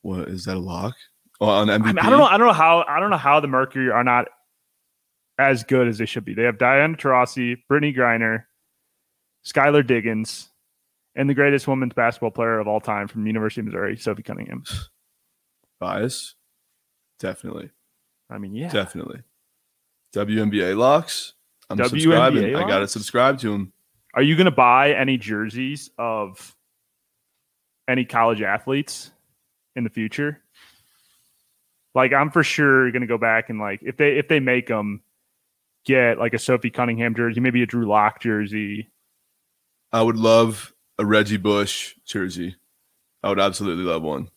What is that a lock? Oh, on MVP. I, mean, I don't know. I don't know how. I don't know how the Mercury are not as good as they should be. They have Diana Taurasi, Brittney Griner, Skylar Diggins, and the greatest women's basketball player of all time from University of Missouri, Sophie Cunningham. Bias. Definitely. I mean, yeah. Definitely. WNBA locks. I'm WNBA subscribing. I got to subscribe to them. Are you going to buy any jerseys of any college athletes in the future? Like, I'm for sure going to go back and like if they if they make them, get like a Sophie Cunningham jersey, maybe a Drew Lock jersey. I would love a Reggie Bush jersey. I would absolutely love one.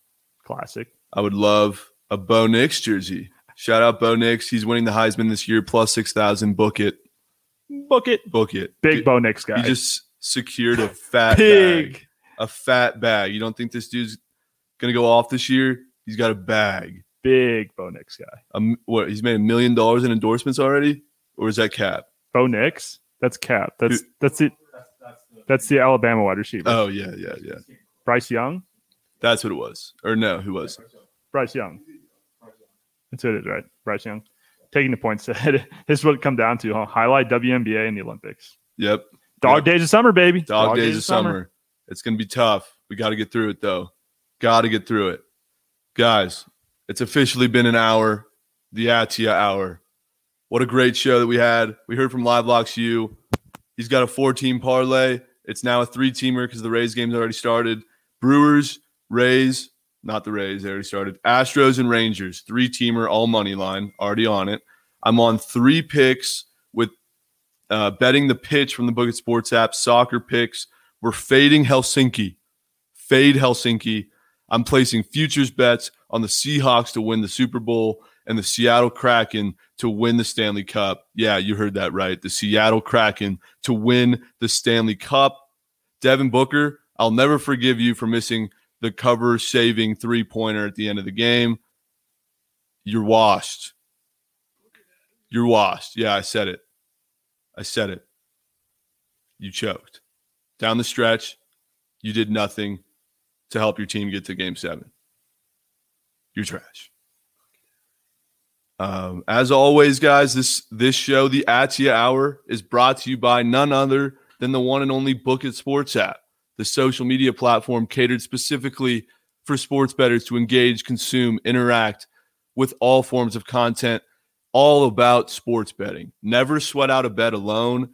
Classic. I would love a Bo Nix jersey. Shout out Bo Nix. He's winning the Heisman this year, plus 6,000. Book it. Book it. Book it. Big Bo Nix guy. He just secured a fat Big. bag. A fat bag. You don't think this dude's going to go off this year? He's got a bag. Big Bo Nix guy. Um, what? He's made a million dollars in endorsements already? Or is that cap? Bo Nix. That's Cap. That's that's it. That's the Alabama wide receiver. Oh, yeah, yeah, yeah. Bryce Young. That's what it was. Or no, who was? Bryce Young. That's what it is, right? Bryce Young. Taking the points ahead. This is what it come down to, huh? jai alai WNBA in the Olympics. Yep. Dog days of summer, baby. Dog, days, of summer. It's going to be tough. We got to get through it, though. Got to get through it. Guys, it's officially been an hour. the Attyah Hour. What a great show that we had. We heard from Live Locks U. He's got a four team parlay. It's now a three teamer because the Rays game's already started. Brewers, Rays, not the Rays, they already started. Astros and Rangers, three teamer, all money line, already on it. I'm on three picks with uh, betting the pitch from the Book It Sports app, soccer picks. We're fading Helsinki. Fade Helsinki. I'm placing futures bets on the Seahawks to win the Super Bowl and the Seattle Kraken to win the Stanley Cup. Yeah, you heard that right. The Seattle Kraken to win the Stanley Cup. Devin Booker, I'll never forgive you for missing the cover saving three pointer at the end of the game. You're washed. You're washed. Yeah, I said it. I said it. You choked. Down the stretch, you did nothing to help your team get to game seven. You're trash. Um, as always, guys, this this show, the Attyah Hour, is brought to you by none other than the one and only Book It Sports app, the social media platform catered specifically for sports bettors to engage, consume, interact with all forms of content, all about sports betting. Never sweat out a bet alone.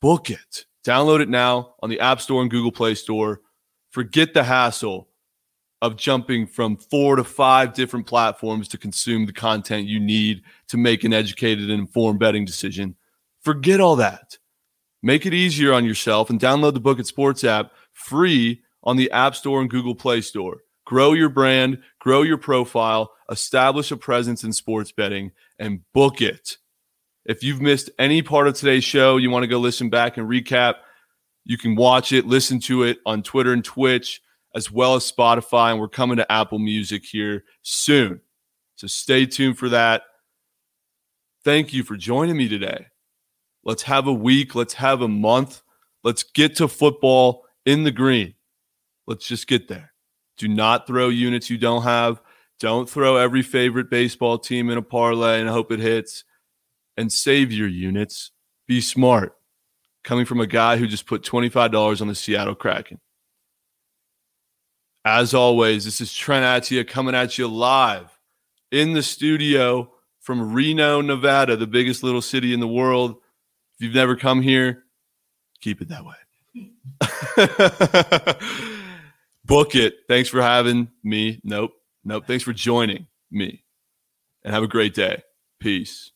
Book it. Download it now on the App Store and Google Play Store. Forget the hassle of jumping from four to five different platforms to consume the content you need to make an educated and informed betting decision. Forget all that. Make it easier on yourself and download the Book It Sports app free on the App Store and Google Play Store. Grow your brand, grow your profile, establish a presence in sports betting, and book it. If you've missed any part of today's show, you want to go listen back and recap, you can watch it, listen to it on Twitter and Twitch, as well as Spotify. And we're coming to Apple Music here soon. So stay tuned for that. Thank you for joining me today. Let's have a week. Let's have a month. Let's get to football in the green. Let's just get there. Do not throw units you don't have. Don't throw every favorite baseball team in a parlay and hope it hits. And save your units. Be smart. Coming from a guy who just put $25 on the Seattle Kraken. As always, this is Trent Attyah coming at you live in the studio from Reno, Nevada, the biggest little city in the world. If you've never come here, keep it that way. Book it. Thanks for having me. Nope. Nope. Thanks for joining me. And have a great day. Peace.